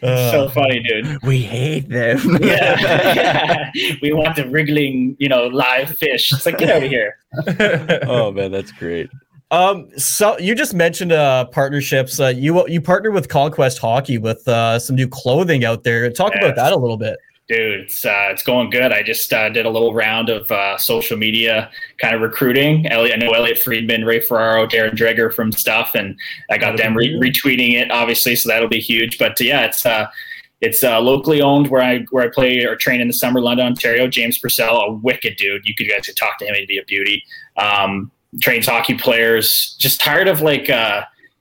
Speaker 6: Uh, so funny, dude.
Speaker 5: We hate them.
Speaker 6: yeah. yeah. We want the wriggling, you know, live fish. It's like, get over here.
Speaker 5: oh, man, that's great.
Speaker 2: Um, so you just mentioned uh partnerships. Uh, you you partner with Conquest Hockey with uh some new clothing out there. Talk yes. about that a little bit
Speaker 6: dude, it's uh, it's going good. I just uh, did a little round of uh, social media kind of recruiting. Elliotte, I know Elliotte Friedman, Ray Ferraro, Darren Dreger from stuff, and I got them re- retweeting it, obviously. So that'll be huge. But uh, yeah, it's uh, it's uh, locally owned where I where I play or train in the summer, London, Ontario. James Purcell, a wicked dude. You could guys could talk to him; he'd be a beauty. Um, trains hockey players. Just tired of like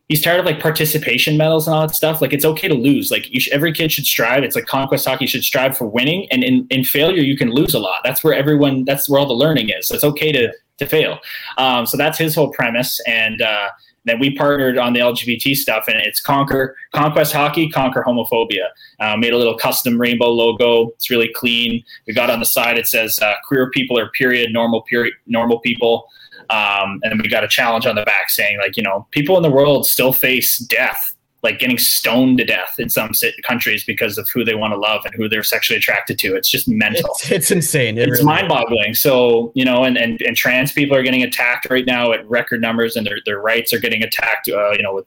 Speaker 6: he's tired of like participation medals and all that stuff. Like it's okay to lose. Like should, every kid should strive. It's like conquest hockey should strive for winning, and in, in failure you can lose a lot. That's where everyone. That's where all the learning is. So it's okay to to fail. Um, so that's his whole premise, and uh, then we partnered on the LGBT stuff, and it's Conquer Conquest Hockey, Conquer Homophobia. Uh, made a little custom rainbow logo. It's really clean. We got on the side it says uh, queer people are period normal period normal people. Um, and then we got a challenge on the back saying like you know people in the world still face death like getting stoned to death in some countries because of who they want to love and who they're sexually attracted to. It's just mental.
Speaker 2: It's, it's insane.
Speaker 6: It it's really mind-boggling. So you know, and, and and trans people are getting attacked right now at record numbers, and their their rights are getting attacked. Uh, you know, with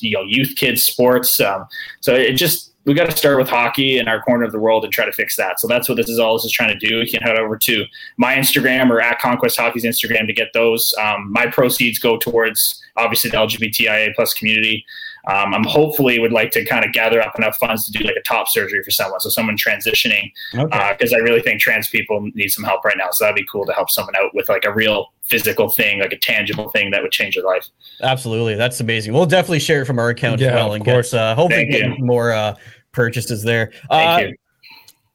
Speaker 6: you know youth kids sports. Um, so it just we got to start with hockey in our corner of the world and try to fix that. So that's what this is all this is trying to do. You can head over to my Instagram or at Conquest Hockey's Instagram to get those. Um, my proceeds go towards obviously the LGBTIA plus community um, I'm hopefully would like to kind of gather up enough funds to do like a top surgery for someone, so someone transitioning, because okay. uh, I really think trans people need some help right now. So that'd be cool to help someone out with like a real physical thing, like a tangible thing that would change their life.
Speaker 2: Absolutely, that's amazing. We'll definitely share it from our account yeah, as well, and get uh, hopefully get more uh, purchases there.
Speaker 6: Thank uh, you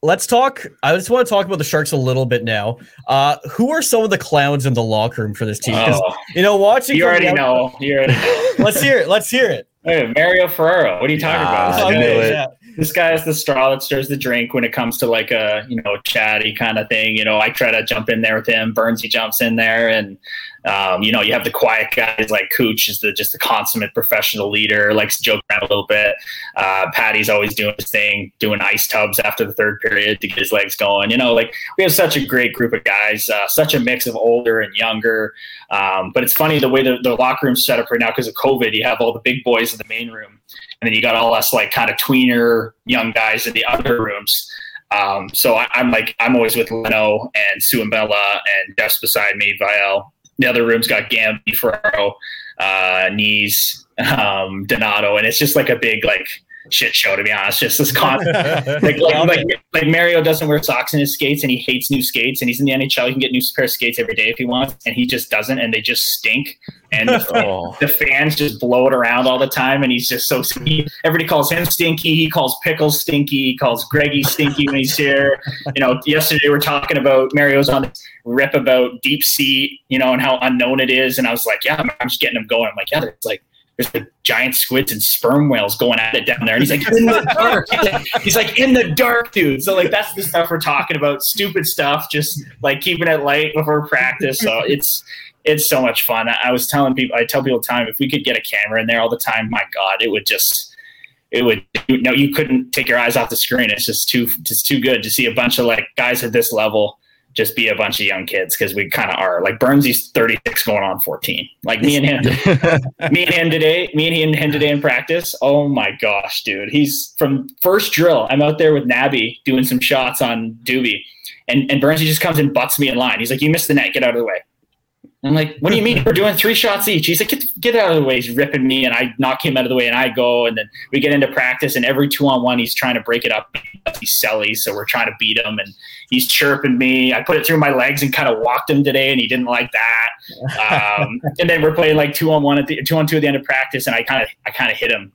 Speaker 2: let's talk. I just want to talk about the Sharks a little bit now. Uh, who are some of the clowns in the locker room for this team? Oh, you know, watching.
Speaker 6: You already know. You already know.
Speaker 2: let's hear it. Let's hear it.
Speaker 6: Hey, Mario Ferraro. What are you talking about? Yeah. This guy is the straw that stirs the drink when it comes to like a you know chatty kind of thing. You know, I try to jump in there with him. Burnsy jumps in there, and um, you know, you have the quiet guys like Cooch is the just the consummate professional leader, likes to joke around a little bit. Uh, Patty's always doing his thing, doing ice tubs after the third period to get his legs going. You know, like we have such a great group of guys, uh, such a mix of older and younger. Um, but it's funny the way the, the locker room's set up right now because of COVID. You have all the big boys in the main room, and then you got all us like kind of tweener young guys in the other rooms. Um, so I, am like I'm always with Leno and Sue and Bella and just beside me, Viel the other room's got Gamby, Ferraro, uh, Knees, um, Donato, and it's just like a big like shit show to be honest. Just this constant like, like, like, like Mario doesn't wear socks in his skates and he hates new skates and he's in the NHL. He can get new pair of skates every day if he wants, and he just doesn't, and they just stink. And the, oh. the fans just blow it around all the time, and he's just so he, everybody calls him stinky. He calls Pickles stinky. He calls Greggy stinky when he's here. You know, yesterday we are talking about Mario's on this rip about deep sea, you know, and how unknown it is, and I was like, yeah, I'm just getting him going. I'm like, yeah, it's like there's like giant squids and sperm whales going at it down there. And he's like, in the dark. He's like, in the dark, dude. So like that's the stuff we're talking about. Stupid stuff, just like keeping it light before practice. So it's it's so much fun. I, I was telling people I tell people all the time, if we could get a camera in there all the time, my God, it would just it would no you couldn't take your eyes off the screen. It's just too just too good to see a bunch of like guys at this level just be a bunch of young kids because we kind of are. Like Burnsy's 36 going on 14. Like me and him, me and him today, me and him him today in practice. Oh my gosh, dude. He's from first drill. I'm out there with Nabby doing some shots on Doobie. And, and Burnsy just comes and butts me in line. He's like, You missed the net, get out of the way. I'm like, what do you mean? We're doing three shots each. He's like, get, get out of the way. He's ripping me, and I knock him out of the way, and I go. And then we get into practice, and every two on one, he's trying to break it up. He's selly, so we're trying to beat him, and he's chirping me. I put it through my legs and kind of walked him today, and he didn't like that. Um, and then we're playing like two on one at the two on two at the end of practice, and I kind of I kind of hit him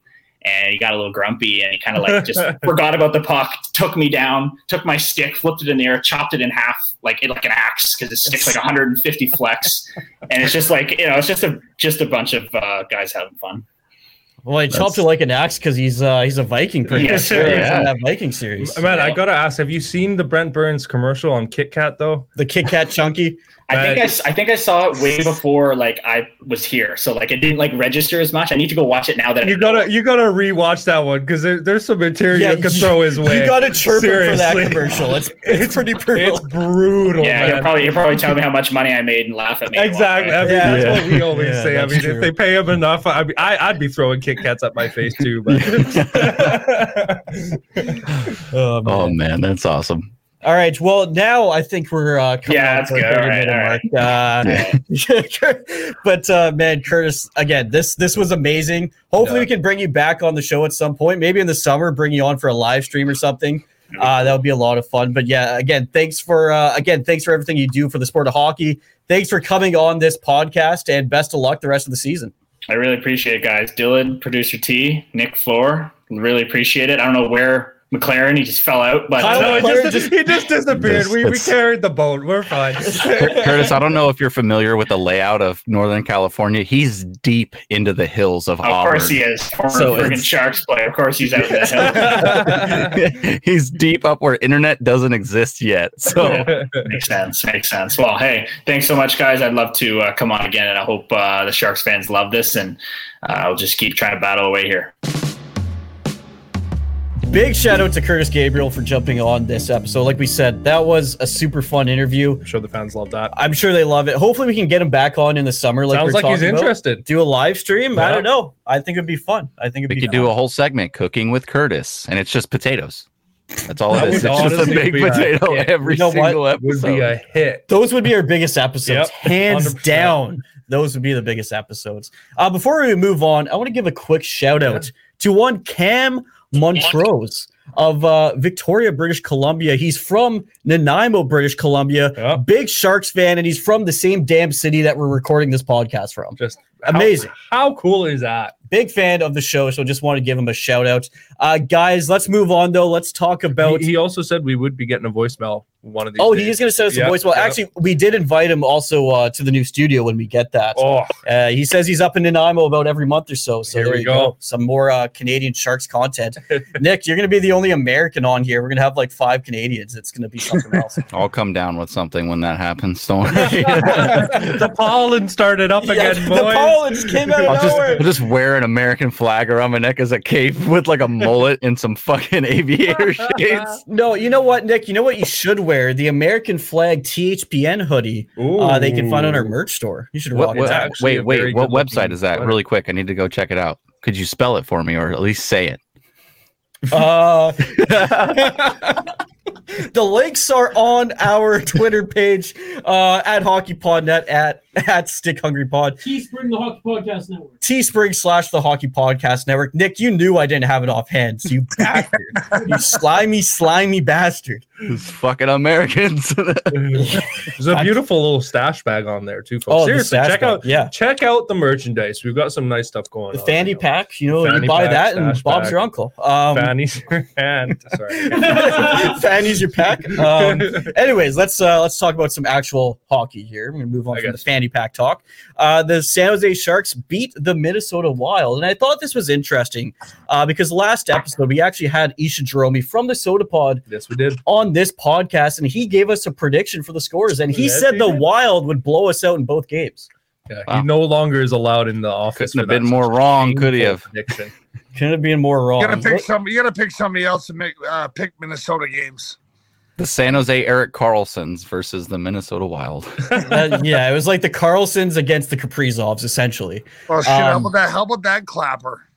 Speaker 6: and he got a little grumpy and he kind of like just forgot about the puck, took me down, took my stick, flipped it in the air, chopped it in half like like an axe because it sticks like 150 flex, and it's just like you know it's just a just a bunch of uh, guys having fun.
Speaker 2: Well, he chopped it like an axe because he's uh, he's a Viking pretty yeah, sure, yeah. that Viking series.
Speaker 3: Man, I gotta ask, have you seen the Brent Burns commercial on Kit Kat though?
Speaker 2: The Kit Kat Chunky.
Speaker 6: I think I, I think I saw it way before like I was here, so like it didn't like register as much. I need to go watch it now that
Speaker 3: you gotta you gotta rewatch that one because there, there's some material yeah, you can throw his way.
Speaker 2: You gotta chirp for that commercial. It's it's pretty brutal.
Speaker 3: It's brutal.
Speaker 6: Yeah, man. you're probably you're probably telling me how much money I made and laugh at me.
Speaker 3: Exactly. I mean, yeah. that's what we always yeah, say. I mean, true. if they pay him enough, I would I, would be throwing Kit Kats at my face too. But
Speaker 5: oh, man. oh man, that's awesome.
Speaker 2: All right. Well, now I think we're uh,
Speaker 6: coming yeah, that's good. Right,
Speaker 2: right. Uh, but uh, man, Kurtis, again, this this was amazing. Hopefully, yeah. we can bring you back on the show at some point. Maybe in the summer, bring you on for a live stream or something. Uh, that would be a lot of fun. But yeah, again, thanks for uh, again, thanks for everything you do for the sport of hockey. Thanks for coming on this podcast, and best of luck the rest of the season.
Speaker 6: I really appreciate it, guys. Dylan, producer T, Nick Flohr, really appreciate it. I don't know where McLaren. He just fell out. But
Speaker 2: Kyle
Speaker 3: No,
Speaker 6: uh,
Speaker 3: he
Speaker 2: McLaren
Speaker 3: just, he just disappeared.
Speaker 5: This-
Speaker 3: we, we carried the boat. We're fine.
Speaker 5: Kurtis, I don't know if you're familiar with the layout of Northern California. He's deep into the hills of,
Speaker 6: of
Speaker 5: Auburn.
Speaker 6: course he is. Former
Speaker 5: So
Speaker 6: friggin'
Speaker 5: it's-
Speaker 6: Sharks player. Of course he's out in the hill.
Speaker 5: He's deep up where internet doesn't exist yet. So
Speaker 6: makes sense. Makes sense. Well, hey, thanks so much, guys. I'd love to uh, come on again, and I hope uh, the Sharks fans love this, and uh, I'll just keep trying to battle away here.
Speaker 2: Big shout out to Kurtis Gabriel for jumping on this episode. Like we said, that was a super fun interview.
Speaker 3: I'm sure the fans love that.
Speaker 2: I'm sure they love it. Hopefully, we can get him back on in the summer. Like
Speaker 3: Sounds
Speaker 2: we're
Speaker 3: like he's
Speaker 2: about.
Speaker 3: interested.
Speaker 2: Do a live stream? I don't know. I think it'd be fun. I think it'd
Speaker 5: we
Speaker 2: be
Speaker 5: could
Speaker 2: fun.
Speaker 5: do a whole segment cooking with Kurtis, and it's just potatoes. That's all it
Speaker 3: That
Speaker 5: is. It's just a
Speaker 3: honestly
Speaker 5: big
Speaker 3: be a
Speaker 5: potato every
Speaker 2: You know what?
Speaker 5: single
Speaker 3: Would
Speaker 5: episode.
Speaker 3: be a hit.
Speaker 2: Those would be our biggest episodes,
Speaker 3: Yep,
Speaker 2: hands
Speaker 3: 100%.
Speaker 2: down. Those would be the biggest episodes. Uh, before we move on, I want to give a quick shout out to one Cam Montrose of uh, Victoria, British Columbia. He's from Nanaimo, British Columbia. Big Sharks fan, and he's from the same damn city that we're recording this podcast from.
Speaker 3: Just
Speaker 2: Amazing.
Speaker 3: How, how cool is that?
Speaker 2: Big fan of the show, so just want to give him a shout out. Uh, guys, let's move on though. Let's talk about.
Speaker 3: He, he also said we would be getting a voicemail one of these.
Speaker 2: Oh,
Speaker 3: days.
Speaker 2: he is going to send us a voicemail.
Speaker 3: yep.
Speaker 2: Actually, we did invite him also uh, to the new studio when we get that.
Speaker 3: Oh,
Speaker 2: Uh, he says he's up in Nanaimo about every month or so. So
Speaker 3: Here
Speaker 2: there
Speaker 3: we
Speaker 2: you go.
Speaker 3: go.
Speaker 2: Some more uh, Canadian Sharks content. Nick, you're going to be the only American on here. We're going to have like five Canadians. It's going to be something else.
Speaker 5: I'll come down with something when that happens. Don't worry.
Speaker 3: the pollen started up
Speaker 2: Yeah,
Speaker 3: again,
Speaker 2: the
Speaker 3: boys.
Speaker 2: pollen just came out of
Speaker 5: I'll just,
Speaker 2: nowhere.
Speaker 5: I'll just wear an American flag around my neck as a cape with like a mullet and some fucking aviator shades.
Speaker 2: No, you know what, Nick? You know what you should wear? The American flag THPN hoodie. Uh, they can find on our merch store. You should
Speaker 5: What,
Speaker 2: rock
Speaker 5: what-
Speaker 2: that.
Speaker 3: actually a
Speaker 5: wait, wait. What website is that?
Speaker 3: sweater.
Speaker 5: Really quick. I need to go check it out. Could you spell it for me or at least say it?
Speaker 2: Uh, the links are on our Twitter page uh, at HockeyPodNet at at Stick Hungry Pod.
Speaker 7: Teespring, the Hockey Podcast Network.
Speaker 2: Teespring slash the Hockey Podcast Network. Nick, you knew I didn't have it offhand, so you bastard. you slimy, slimy bastard.
Speaker 5: Those fucking Americans.
Speaker 3: There's a beautiful little stash bag on there too, folks.
Speaker 2: Oh, the
Speaker 3: Seriously,
Speaker 2: stash
Speaker 3: check
Speaker 2: bag,
Speaker 3: out
Speaker 2: yeah.
Speaker 3: check out the merchandise. We've got some nice stuff going
Speaker 2: The
Speaker 3: on.
Speaker 2: fanny
Speaker 3: you
Speaker 2: pack, you know,
Speaker 3: Fanny
Speaker 2: you buy
Speaker 3: pack,
Speaker 2: that and Bob's
Speaker 3: bag.
Speaker 2: your uncle. Um,
Speaker 3: Fanny's your hand. Sorry.
Speaker 2: Fanny's your pack. Um, anyways, let's uh, let's talk about some actual hockey here. We're gonna move on
Speaker 3: I
Speaker 2: from the fanny pack talk. Uh, the San Jose Sharks beat the Minnesota Wild, and I thought this was interesting uh, because last episode we actually had Isha Jerome from the Soda Pod
Speaker 3: yes, we did.
Speaker 2: on this podcast, and he gave us a prediction for the scores, and he
Speaker 3: Yes,
Speaker 2: said the. Wild would blow us out in both games.
Speaker 3: Yeah,
Speaker 5: Wow.
Speaker 3: he no longer is allowed in the office.
Speaker 5: Couldn't have been more wrong, could he have?
Speaker 3: prediction.
Speaker 2: Couldn't have been more wrong.
Speaker 4: You gotta pick some. You gotta pick somebody else to make uh, pick Minnesota games.
Speaker 5: The San Jose Erik Karlssons versus the Minnesota Wild.
Speaker 2: Uh, yeah, it was like the Karlssons against the Kaprizovs, essentially.
Speaker 4: Well, shit. how
Speaker 2: Um,
Speaker 4: about that? How about that clapper?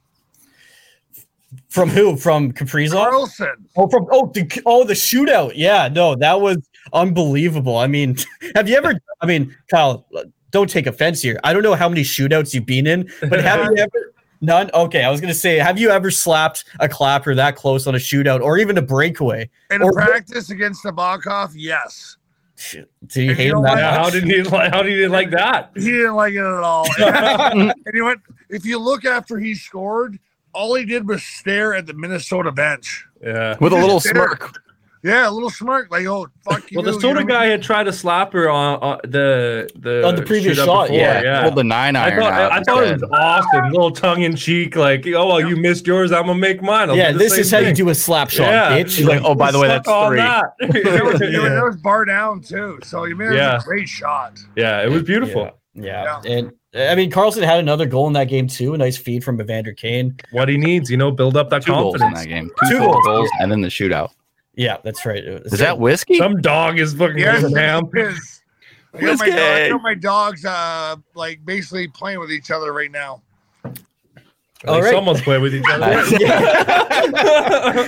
Speaker 2: From who? From Kaprizov?
Speaker 4: Karlsson.
Speaker 2: Oh, from oh the oh the shootout. Yeah, no, that was unbelievable. I mean, have you ever? I mean, Kyle, don't take offense here. I don't know how many shootouts you've been in, but have you ever? None. Okay, I was gonna say, have you ever slapped a clapper that close on a shootout or even a breakaway?
Speaker 4: In
Speaker 2: Or-
Speaker 4: a practice against Nabokov, yes.
Speaker 2: Shit, Did you
Speaker 4: And
Speaker 2: hate
Speaker 4: you
Speaker 2: him
Speaker 4: know
Speaker 2: that much?
Speaker 3: how did he like? How did he like that?
Speaker 4: He didn't like it at all. and you know what? If you look after he scored, all he did was stare at the Minnesota bench.
Speaker 3: Yeah.
Speaker 5: With a little
Speaker 4: There.
Speaker 5: smirk.
Speaker 4: Yeah, a little smirk, like, oh, fuck you.
Speaker 3: Well, the
Speaker 4: you
Speaker 3: soda
Speaker 4: know?
Speaker 3: guy had tried to slap her on, on the the
Speaker 2: On the previous shot,
Speaker 3: before,
Speaker 2: yeah.
Speaker 3: yeah.
Speaker 5: Pulled the nine
Speaker 3: I
Speaker 5: iron
Speaker 3: thought,
Speaker 5: out.
Speaker 3: I thought it
Speaker 5: instead.
Speaker 3: was awesome, a little tongue in cheek, like, oh well, you missed yours, I'm gonna make mine. I'll
Speaker 2: yeah, this
Speaker 3: same
Speaker 2: is how you do a slap shot,
Speaker 3: Yeah.
Speaker 2: bitch.
Speaker 5: He's like, oh, by the way, that's three.
Speaker 3: that.
Speaker 4: There was,
Speaker 3: yeah.
Speaker 4: there was bar down, too. So, you made
Speaker 2: Yeah.
Speaker 4: a great shot.
Speaker 3: Yeah, it was beautiful.
Speaker 2: Yeah. And I mean, Karlsson had another goal in that game too. A nice feed from Evander Kane.
Speaker 3: What he needs, you know, build up that
Speaker 5: Two goals in that game. Two,
Speaker 2: Two goals.
Speaker 5: goals and then the shootout.
Speaker 2: Yeah, that's right.
Speaker 5: Is that whiskey?
Speaker 3: Some dog is fucking
Speaker 4: Yes,
Speaker 3: ham.
Speaker 4: it is. I got, my dog, I got my dogs, uh, like, basically playing with each other right now.
Speaker 3: All
Speaker 2: All right.
Speaker 3: Someone's playing with each other.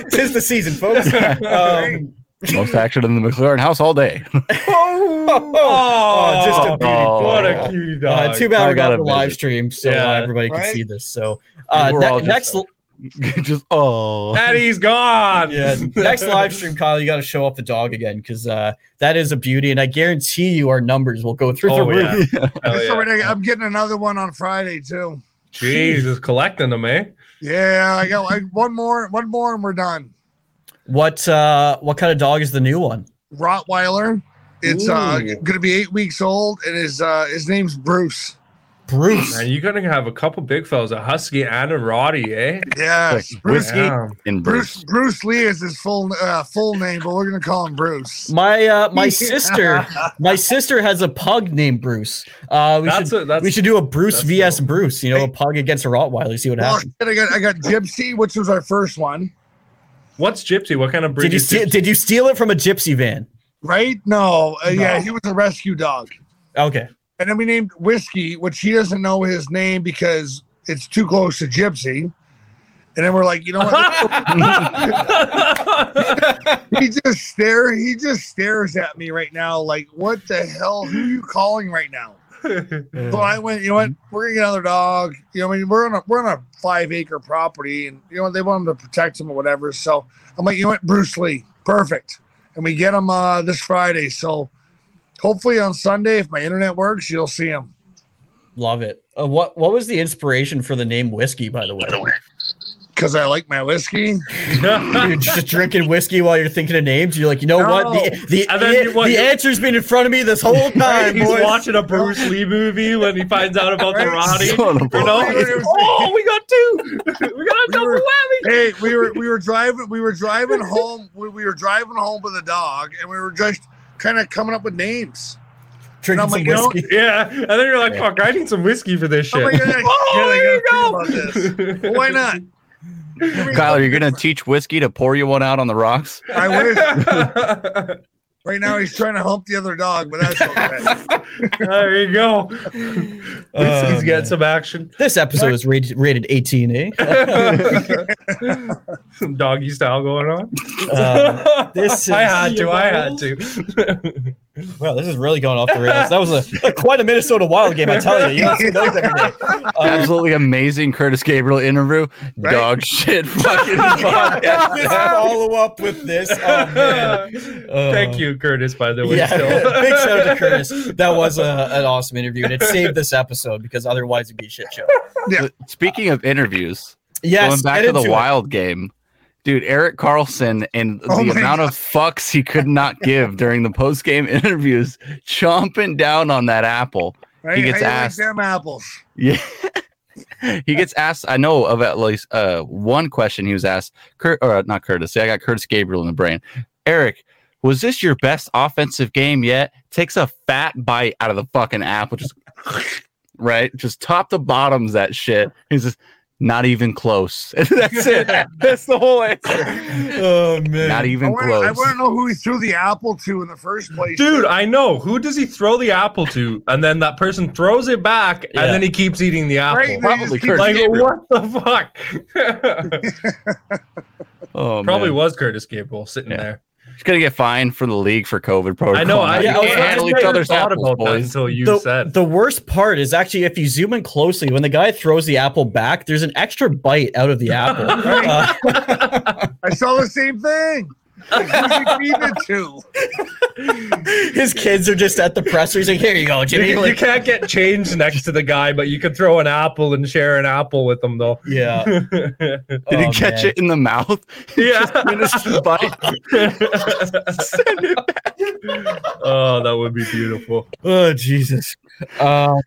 Speaker 2: Tis the season, folks. Um,
Speaker 5: Most action in the McLaren house all day.
Speaker 2: oh, just a beauty.
Speaker 5: Oh.
Speaker 3: What a cutie dog.
Speaker 2: Uh, too bad
Speaker 5: I
Speaker 2: we got
Speaker 5: gotta
Speaker 2: the live
Speaker 5: visit.
Speaker 2: stream so uh,
Speaker 3: Yeah.
Speaker 2: everybody can see this. So uh, ne- next,
Speaker 5: Just oh.
Speaker 3: and he's gone.
Speaker 2: yeah, next live stream, Kyle, you got to show off the dog again because uh, that is a beauty, and I guarantee you our numbers will go through the
Speaker 3: Oh,
Speaker 2: roof.
Speaker 3: yeah. Hell
Speaker 4: So
Speaker 3: yeah.
Speaker 4: I'm getting another one on Friday, too.
Speaker 3: Jesus, collecting them, eh?
Speaker 4: Yeah, I got like one more, one more, and we're done.
Speaker 2: What uh what kind of dog is the new one?
Speaker 4: Rottweiler. It's uh, going to be eight weeks old, and his uh, his name's Bruce.
Speaker 2: Bruce.
Speaker 3: Man, you're gonna have a couple big fellas, a husky and a Roddy, eh?
Speaker 4: Yes, Bruce.
Speaker 5: Whiskey
Speaker 3: Yeah.
Speaker 5: and
Speaker 4: Bruce
Speaker 5: Bruce.
Speaker 4: Bruce Lee is his full uh, full name, but we're going to call him Bruce.
Speaker 2: My uh my sister my sister has a pug named Bruce. Uh we
Speaker 3: That's
Speaker 2: should
Speaker 3: a- that's-
Speaker 2: we should do a Bruce vs
Speaker 3: dope.
Speaker 2: Bruce, you know, a pug against a Rottweiler, see what
Speaker 4: Well,
Speaker 2: happens.
Speaker 4: shit, I got I got Gypsy, which was our first one,
Speaker 3: What's Gypsy? What kind of breed
Speaker 2: Did you
Speaker 3: is
Speaker 2: steal,
Speaker 3: Gypsy?
Speaker 2: did you steal it from a gypsy van?
Speaker 4: right? No, uh, yeah, he was a rescue dog,
Speaker 2: Okay.
Speaker 4: And then we named Whiskey, which he doesn't know his name because it's too close to Gypsy. And then we're like, you know what? he just stare. He just stares at me right now, like, what the hell? Who are you calling right now? So I went, you know what? We're gonna get another dog. You know, I mean, we're on a we're on a five acre property, and you know they want him to protect him or whatever. So I'm like, you know what, Bruce Lee, perfect. And we get him uh this Friday. So hopefully on Sunday, if my internet works, you'll see him.
Speaker 2: Love it. Uh, what what was the inspiration for the name whiskey, by the way?
Speaker 4: Because I like my whiskey.
Speaker 2: you're just drinking whiskey while you're thinking of names. You're like, you know what? The the,
Speaker 3: And
Speaker 2: the,
Speaker 3: what,
Speaker 2: the answer's been in front of me this whole time,
Speaker 3: He's
Speaker 2: boys.
Speaker 3: watching a Bruce Lee movie when he finds out about the
Speaker 4: Right?
Speaker 3: Roddy.
Speaker 5: Son of a-
Speaker 3: You know,
Speaker 4: We
Speaker 3: oh, we got two. We got a
Speaker 4: We
Speaker 3: double
Speaker 4: were-
Speaker 3: whammy.
Speaker 4: Hey, we were we were driving we were driving home. We, we were driving home with a dog, and we were just kind of coming up with names.
Speaker 2: drinking
Speaker 4: I'm
Speaker 2: some
Speaker 4: like, you know-
Speaker 2: whiskey.
Speaker 3: Yeah, and then you're like, "Fuck, I need some whiskey for this
Speaker 4: I'm
Speaker 3: shit."
Speaker 4: like, yeah, yeah,
Speaker 3: oh,
Speaker 4: I
Speaker 3: there you go.
Speaker 4: about this. Well, why not?
Speaker 5: Kyler, you're gonna teach whiskey to pour you one out on the rocks.
Speaker 4: I wish. Right now, he's trying to hump the other dog, but that's okay.
Speaker 3: there you go.
Speaker 2: Oh,
Speaker 3: Whiskey's getting
Speaker 2: man.
Speaker 3: some action.
Speaker 2: This episode is rated, rated 18, eh?
Speaker 3: some doggy style going on.
Speaker 2: Um, this
Speaker 3: I had to. I had to.
Speaker 2: Wow, this is really going off the rails. That was a quite a Minnesota Wild game, I tell you. You don't see those every day. Um,
Speaker 5: Absolutely amazing Kurtis Gabriel interview.
Speaker 4: Right?
Speaker 5: Dog shit fucking
Speaker 2: just
Speaker 5: podcast.
Speaker 2: follow up with this. Oh, man.
Speaker 3: Thank
Speaker 2: Uh,
Speaker 3: you, Kurtis. By the way,
Speaker 2: Yeah, big shout out to Kurtis. That was a, an awesome interview, and it saved this episode because otherwise it'd be a shit show. Yeah.
Speaker 5: Speaking of interviews,
Speaker 2: Yes,
Speaker 5: going back to the
Speaker 2: into it.
Speaker 5: Wild game, dude, Erik Karlsson and
Speaker 4: Oh
Speaker 5: the amount of fucks he could not give during the post game interviews, chomping down on that apple.
Speaker 4: Right?
Speaker 5: He gets asked-
Speaker 4: Like them apples.
Speaker 5: Yeah. he gets asked. I know of at least uh, one question he was asked. Kurt, or not Kurtis. I got Kurtis Gabriel in the brain. Erik, was this your best offensive game yet? Takes a fat bite out of the fucking apple, just right, just top to bottoms that shit. He's just not even close. That's it. That's the whole answer.
Speaker 2: Oh man,
Speaker 5: Not
Speaker 4: I
Speaker 5: even
Speaker 4: want,
Speaker 5: close.
Speaker 4: I want to know who he threw the apple to in the first place.
Speaker 3: Dude, I know. Who does he throw the apple to? And then that person throws it back,
Speaker 2: Yeah.
Speaker 3: and then he keeps eating the apple.
Speaker 4: Right,
Speaker 5: Probably Kurtis
Speaker 3: Like,
Speaker 5: Gabriel.
Speaker 3: what the fuck?
Speaker 5: Oh,
Speaker 3: Probably
Speaker 5: man.
Speaker 3: was Kurtis Gabriel sitting
Speaker 5: Yeah.
Speaker 3: there.
Speaker 5: He's gonna get fined for the league for COVID protocol.
Speaker 3: I know. I,
Speaker 2: Yeah,
Speaker 3: yeah,
Speaker 2: I was-
Speaker 3: I
Speaker 2: I
Speaker 5: handle each other's
Speaker 3: thought
Speaker 5: apples,
Speaker 3: about that until you
Speaker 2: the,
Speaker 3: said.
Speaker 2: the worst part is actually if you zoom in closely, when the guy throws the apple back, there's an extra bite out of the apple. Uh,
Speaker 4: I saw the same thing. Like, Who's he feeding it to?
Speaker 2: his kids are just at the presser. He's like, "Here you go, Jimmy."
Speaker 3: you
Speaker 2: Like,
Speaker 3: can't get change next to the guy, but you can throw an apple and share an apple with him, though.
Speaker 2: yeah.
Speaker 5: Did
Speaker 2: Oh,
Speaker 5: he catch
Speaker 2: man.
Speaker 5: it in the mouth?
Speaker 3: Yeah.
Speaker 5: Finished the bite.
Speaker 3: oh, that would be beautiful.
Speaker 2: Oh Jesus. Um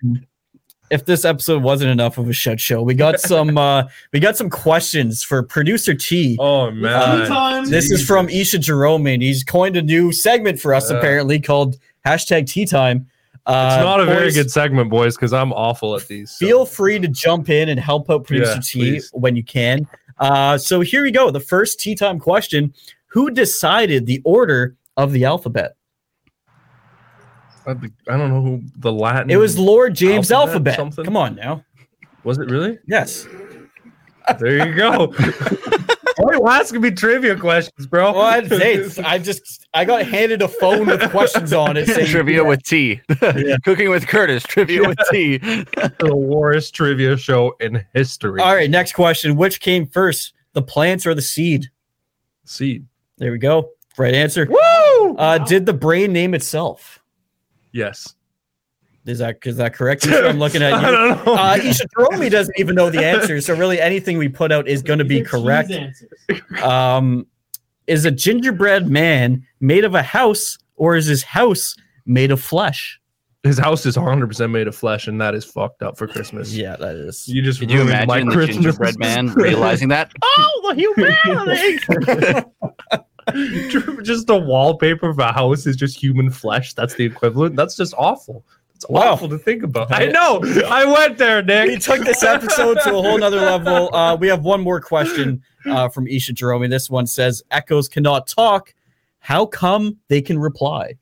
Speaker 2: if this episode wasn't enough of a shit show, we got some uh we got some questions for producer T.
Speaker 3: Oh man.
Speaker 7: time.
Speaker 2: this is from Isha Jerome, and he's coined a new segment for us
Speaker 3: Yeah.
Speaker 2: apparently called hashtag tea time. Uh,
Speaker 3: It's not a very good segment, boys, because I'm awful at these. so-
Speaker 2: Feel free to jump in and help out producer
Speaker 3: Yeah,
Speaker 2: T
Speaker 3: please.
Speaker 2: when you can. Uh, so here we go. The first tea time question: Who decided the order of the alphabet?
Speaker 3: I I don't know who the Latin.
Speaker 2: It was Lord James
Speaker 3: Alphabet,
Speaker 2: alphabet.
Speaker 3: something?
Speaker 2: Come on now.
Speaker 3: Was it really?
Speaker 2: Yes.
Speaker 3: There you go. Why are you asking me trivia questions, bro?
Speaker 2: Well, I'd say it's- I just I got handed a phone with questions on it. Saying,
Speaker 5: trivia with tea. Cooking with Kurtis. Trivia with tea.
Speaker 3: the worst trivia show in history.
Speaker 2: All right, next question. Which came first, the plants or the seed?
Speaker 3: Seed.
Speaker 2: There we go. Right answer.
Speaker 3: Woo!
Speaker 2: Uh, did the brain name itself?
Speaker 3: Yes.
Speaker 2: Is that is that correct? I'm looking at
Speaker 3: I
Speaker 2: you.
Speaker 3: don't know.
Speaker 2: Uh, Isha Hiromi doesn't even know the answer, so really anything we put out is going to be correct. Um, is a gingerbread man made of a house or is his house made of flesh?
Speaker 3: His house is 100 percent made of flesh, and that is fucked up for Christmas.
Speaker 2: Yeah, that is.
Speaker 3: You just
Speaker 5: Could you
Speaker 3: ruined my
Speaker 5: imagine the
Speaker 3: Christmas.
Speaker 5: gingerbread man realizing that?
Speaker 2: Oh, the humanity!
Speaker 3: just a wallpaper of a house is just human flesh. That's the equivalent. That's just awful. It's
Speaker 2: Wow.
Speaker 3: awful to think about. I know. I went there,
Speaker 2: we
Speaker 3: Nick.
Speaker 2: took this episode to a whole nother level. Uh, we have one more question uh, from Isha Jerome. This one says, Echoes cannot talk. How come they can reply?"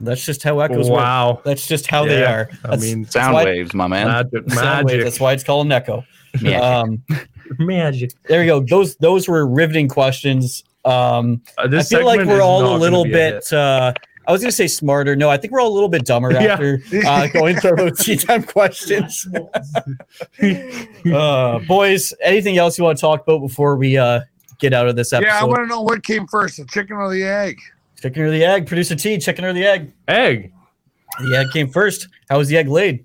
Speaker 2: That's just how echoes work.
Speaker 3: Wow.
Speaker 2: That's just how they
Speaker 3: Yeah,
Speaker 2: are.
Speaker 3: I mean,
Speaker 5: Sound
Speaker 2: why-
Speaker 5: waves, my man.
Speaker 3: magic.
Speaker 2: sound wave.
Speaker 3: Magic.
Speaker 2: That's why it's called an echo.
Speaker 5: Yeah.
Speaker 2: Um,
Speaker 3: magic.
Speaker 2: there we go. Those those were riveting questions. Um,
Speaker 3: Uh,
Speaker 2: I feel like we're all a little
Speaker 3: be
Speaker 2: bit. Uh, I was going to say smarter. No, I think we're all a little bit dumber
Speaker 3: Yeah.
Speaker 2: after uh, going through those tea time questions. uh, boys, anything else you want to talk about before we uh, get out of this episode?
Speaker 4: Yeah, I want to know what came first, the chicken or the egg?
Speaker 2: chicken or the egg? Producer T, chicken or the egg?
Speaker 3: egg.
Speaker 2: The egg came first. How was the egg laid?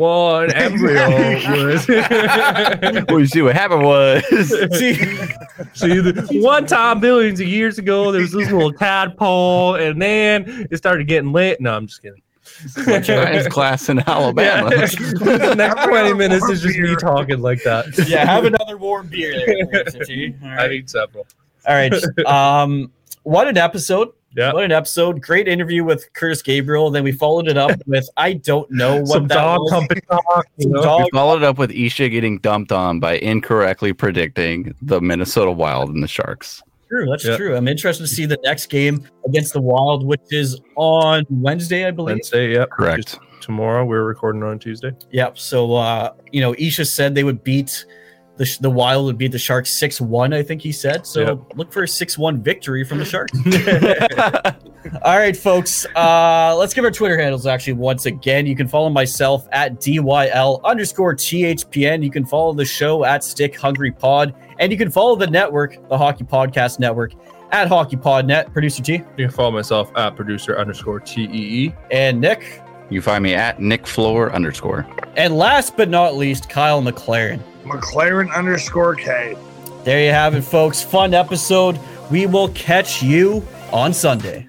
Speaker 3: Well, an embryo was.
Speaker 5: well, you see what happened was.
Speaker 2: See,
Speaker 3: See, the, one time billions of years ago, there was this little tadpole, and then it started getting lit. No, I'm just kidding.
Speaker 5: Science class in
Speaker 3: Yeah.
Speaker 5: Alabama.
Speaker 3: the next 20 minutes is just me talking like that.
Speaker 2: yeah, have another warm beer there, Producer T. All
Speaker 3: I
Speaker 2: right.
Speaker 3: need several.
Speaker 2: All right. Um, what an episode.
Speaker 3: Yeah.
Speaker 2: What an episode. Great interview with Kurtis Gabriel. Then we followed it up with I don't know what
Speaker 3: Some
Speaker 2: that
Speaker 3: dog
Speaker 2: was.
Speaker 3: company talk.
Speaker 2: Some dog-
Speaker 5: We followed it up with Isha getting dumped on by incorrectly predicting the Minnesota Wild and the Sharks.
Speaker 2: True, that's
Speaker 3: Yeah.
Speaker 2: true. I'm interested to see the next game against the Wild, which is on Wednesday, I believe.
Speaker 3: Wednesday, yep.
Speaker 5: Correct.
Speaker 3: Just tomorrow. We're recording on Tuesday.
Speaker 2: Yep. So, uh, you know, Isha said they would beat the the Wild would beat the Sharks six one. I think he said. So
Speaker 3: Yep.
Speaker 2: look for a six one victory from the Sharks. All right, folks. Uh, let's give our Twitter handles actually once again. You can follow myself at DYL underscore THPN. You can follow the show at Stick Hungry Pod. And you can follow the network, the Hockey Podcast Network, at Hockey Pod Net. Producer T
Speaker 3: You can follow myself at producer underscore E TEE.
Speaker 2: and Nick.
Speaker 5: You find me at Nick Flohr underscore.
Speaker 2: And last but not least, Kyle McLaren.
Speaker 4: McLaren underscore K.
Speaker 2: There you have it, folks. Fun episode. We will catch you on Sunday.